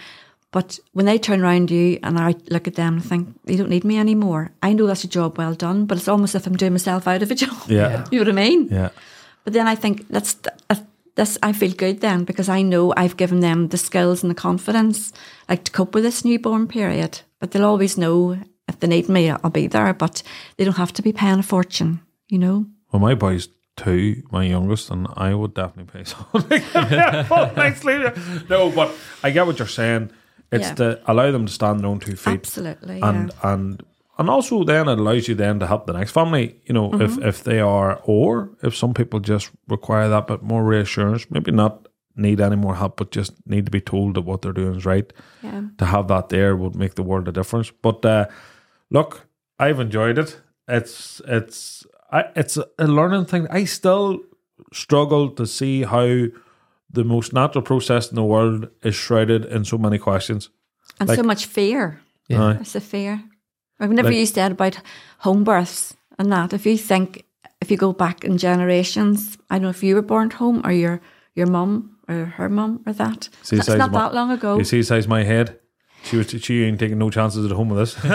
Speaker 2: but when they turn around you and I look at them and think, you don't need me anymore. I know that's a job well done, but it's almost as if I'm doing myself out of a job.
Speaker 3: Yeah.
Speaker 2: you know what I mean?
Speaker 3: Yeah.
Speaker 2: But then I think that's uh, this. I feel good then because I know I've given them the skills and the confidence, like to cope with this newborn period. But they'll always know if they need me, I'll be there. But they don't have to be paying a fortune, you know.
Speaker 3: Well, my boy's two, my youngest, and I would definitely pay something. Full night's sleep. no, but I get what you're saying. It's
Speaker 2: Yeah.
Speaker 3: to allow them to stand on their own two feet.
Speaker 2: Absolutely,
Speaker 3: And and and also then it allows you then to help the next family. You know,
Speaker 2: Mm-hmm.
Speaker 3: if if they are or if some people just require that bit more reassurance, maybe not need any more help, but just need to be told that what they're doing is right.
Speaker 2: Yeah.
Speaker 3: To have that there would make the world a difference. But uh, look, I've enjoyed it. It's it's I, it's a learning thing. I still struggle to see how the most natural process in the world is shrouded in so many questions.
Speaker 2: and
Speaker 3: Like-
Speaker 2: so much fear.
Speaker 1: Yeah.
Speaker 2: It's a fear. Like whenever
Speaker 3: Like-
Speaker 2: used that about home births and that, if you think if you go back in generations, I don't know if you were born at home or your your mum or her mum or that.
Speaker 3: See the
Speaker 2: It's not
Speaker 3: of my-
Speaker 2: that long ago.
Speaker 3: You see the size of my head? She was she ain't taking no chances at home with this.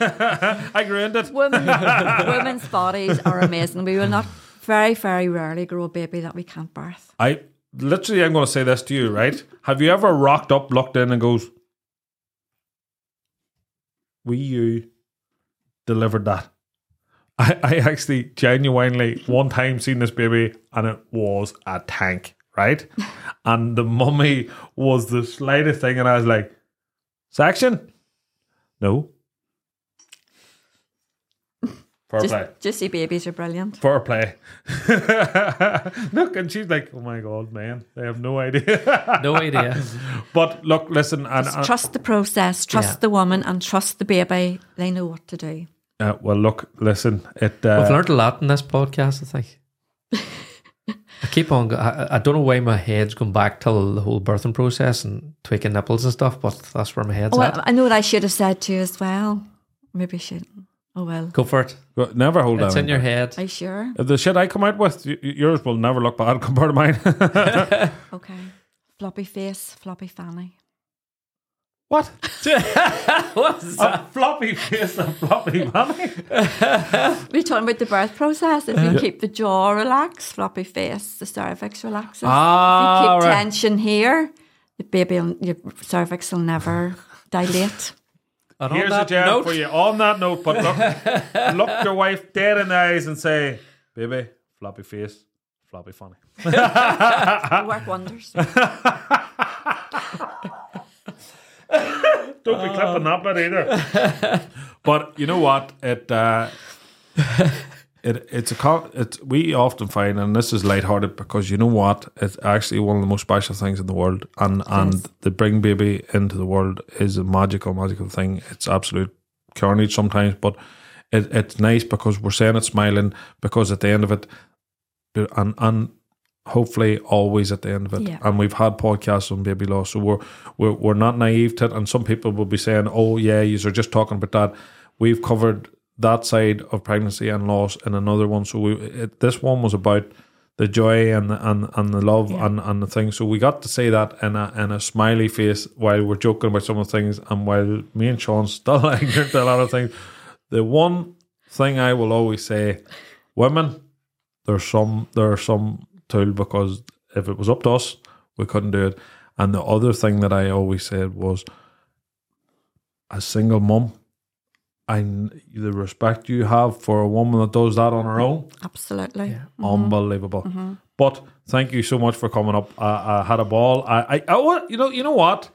Speaker 3: I ruined it.
Speaker 2: Women, women's bodies are amazing. We will not very, very rarely grow a baby that we can't birth.
Speaker 3: I literally I'm gonna say this to you, right? Have you ever rocked up, locked in and goes, We you delivered that? I, I actually genuinely one time seen this baby and it was a tank, right? and the mummy was the slightest thing, and I was like, Section? No. Fair
Speaker 2: Just,
Speaker 3: play.
Speaker 2: juicy babies are brilliant.
Speaker 3: Fair play. look, and she's like, "Oh my god, man, they have no idea."
Speaker 1: No idea.
Speaker 3: but look, listen, and
Speaker 2: Just
Speaker 3: and-
Speaker 2: trust the process, trust
Speaker 1: Yeah.
Speaker 2: the woman, and trust the baby. They know what to do.
Speaker 3: uh, well, look, listen. It
Speaker 1: We've
Speaker 3: uh,
Speaker 1: learned a lot in this podcast, I think. I keep on. go- I, I don't know why my head's gone back till the whole birthing process and tweaking nipples and stuff, but that's where my head's
Speaker 2: Oh,
Speaker 1: at.
Speaker 2: I, I know what I should have said to you as well. Maybe I shouldn't. Oh well.
Speaker 1: Go for it.
Speaker 3: never hold
Speaker 1: It's
Speaker 3: on.
Speaker 1: in your head.
Speaker 2: Are you sure?
Speaker 3: If the shit I come out with, y- y- yours will never look bad compared to mine.
Speaker 2: Okay. Floppy face, floppy fanny.
Speaker 3: What?
Speaker 1: What's
Speaker 3: A floppy face and floppy money.
Speaker 2: We're talking about the birth process. If you keep the jaw relaxed, floppy face, the cervix relaxes.
Speaker 3: Ah,
Speaker 2: if you keep
Speaker 3: right.
Speaker 2: tension here, the baby, will, your cervix will never dilate.
Speaker 1: And
Speaker 3: Here's a
Speaker 1: that
Speaker 3: jab
Speaker 1: note-
Speaker 3: for you. On that note, but look, look your wife dead in the eyes and say, "Baby, floppy face, floppy funny."
Speaker 2: It'll work wonders.
Speaker 3: Don't be clipping that bit either. but you know what? It uh, it it's a it's we often find, and this is lighthearted because you know what? It's actually one of the most special things in the world, and and the bring baby into the world is a magical, magical thing. It's absolute carnage sometimes, but it, it's nice because we're saying it smiling because at the end of it, and and hopefully always at the end of it.
Speaker 2: Yeah.
Speaker 3: And we've had podcasts on baby loss, so we're we're we're not naive to it. And some people will be saying, "Oh yeah, you are just talking about that." we've covered that side of pregnancy and loss in another one. So we, it, this one was about the joy and the, and and the love and, and the thing. So we got to say that in a in a smiley face while we're joking about some of the things, and while me and Sean still ignorant to a lot of things. The one thing I will always say, women, there's some there's some tool because if it was up to us, we couldn't do it. And the other thing that I always said was, a single mum, and the respect you have for a woman that does that on her own,
Speaker 2: Absolutely. Mm-hmm.
Speaker 3: unbelievable. Mm-hmm. But thank you so much for coming up. I, I had a ball. I, I, I, you know, you know what?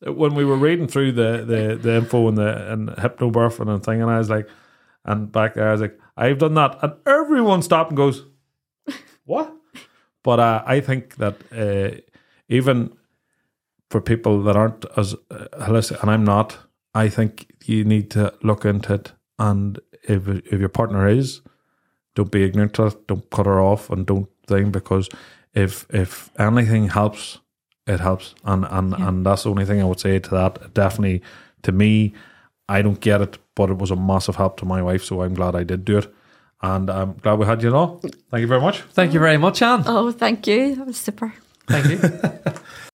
Speaker 3: When we were reading through the the, the info and the and hypnobirthing and thing, and I was like, and back there, I was like, I've done that, and everyone stopped and goes, "What?" But uh, I think that uh, even for people that aren't as uh, holistic, and I'm not, I think you need to look into it. And if if your partner is, don't be ignorant to it. Don't cut her off, and don't thing because if if anything helps, it helps, and and and that's the only thing I would say to that. Definitely, to me, I don't get it, but it was a massive help to my wife, so I'm glad I did do it, and I'm glad we had you all. Thank you very much.
Speaker 1: Thank you very much, Anne.
Speaker 2: Oh, thank you. That was super.
Speaker 1: Thank you.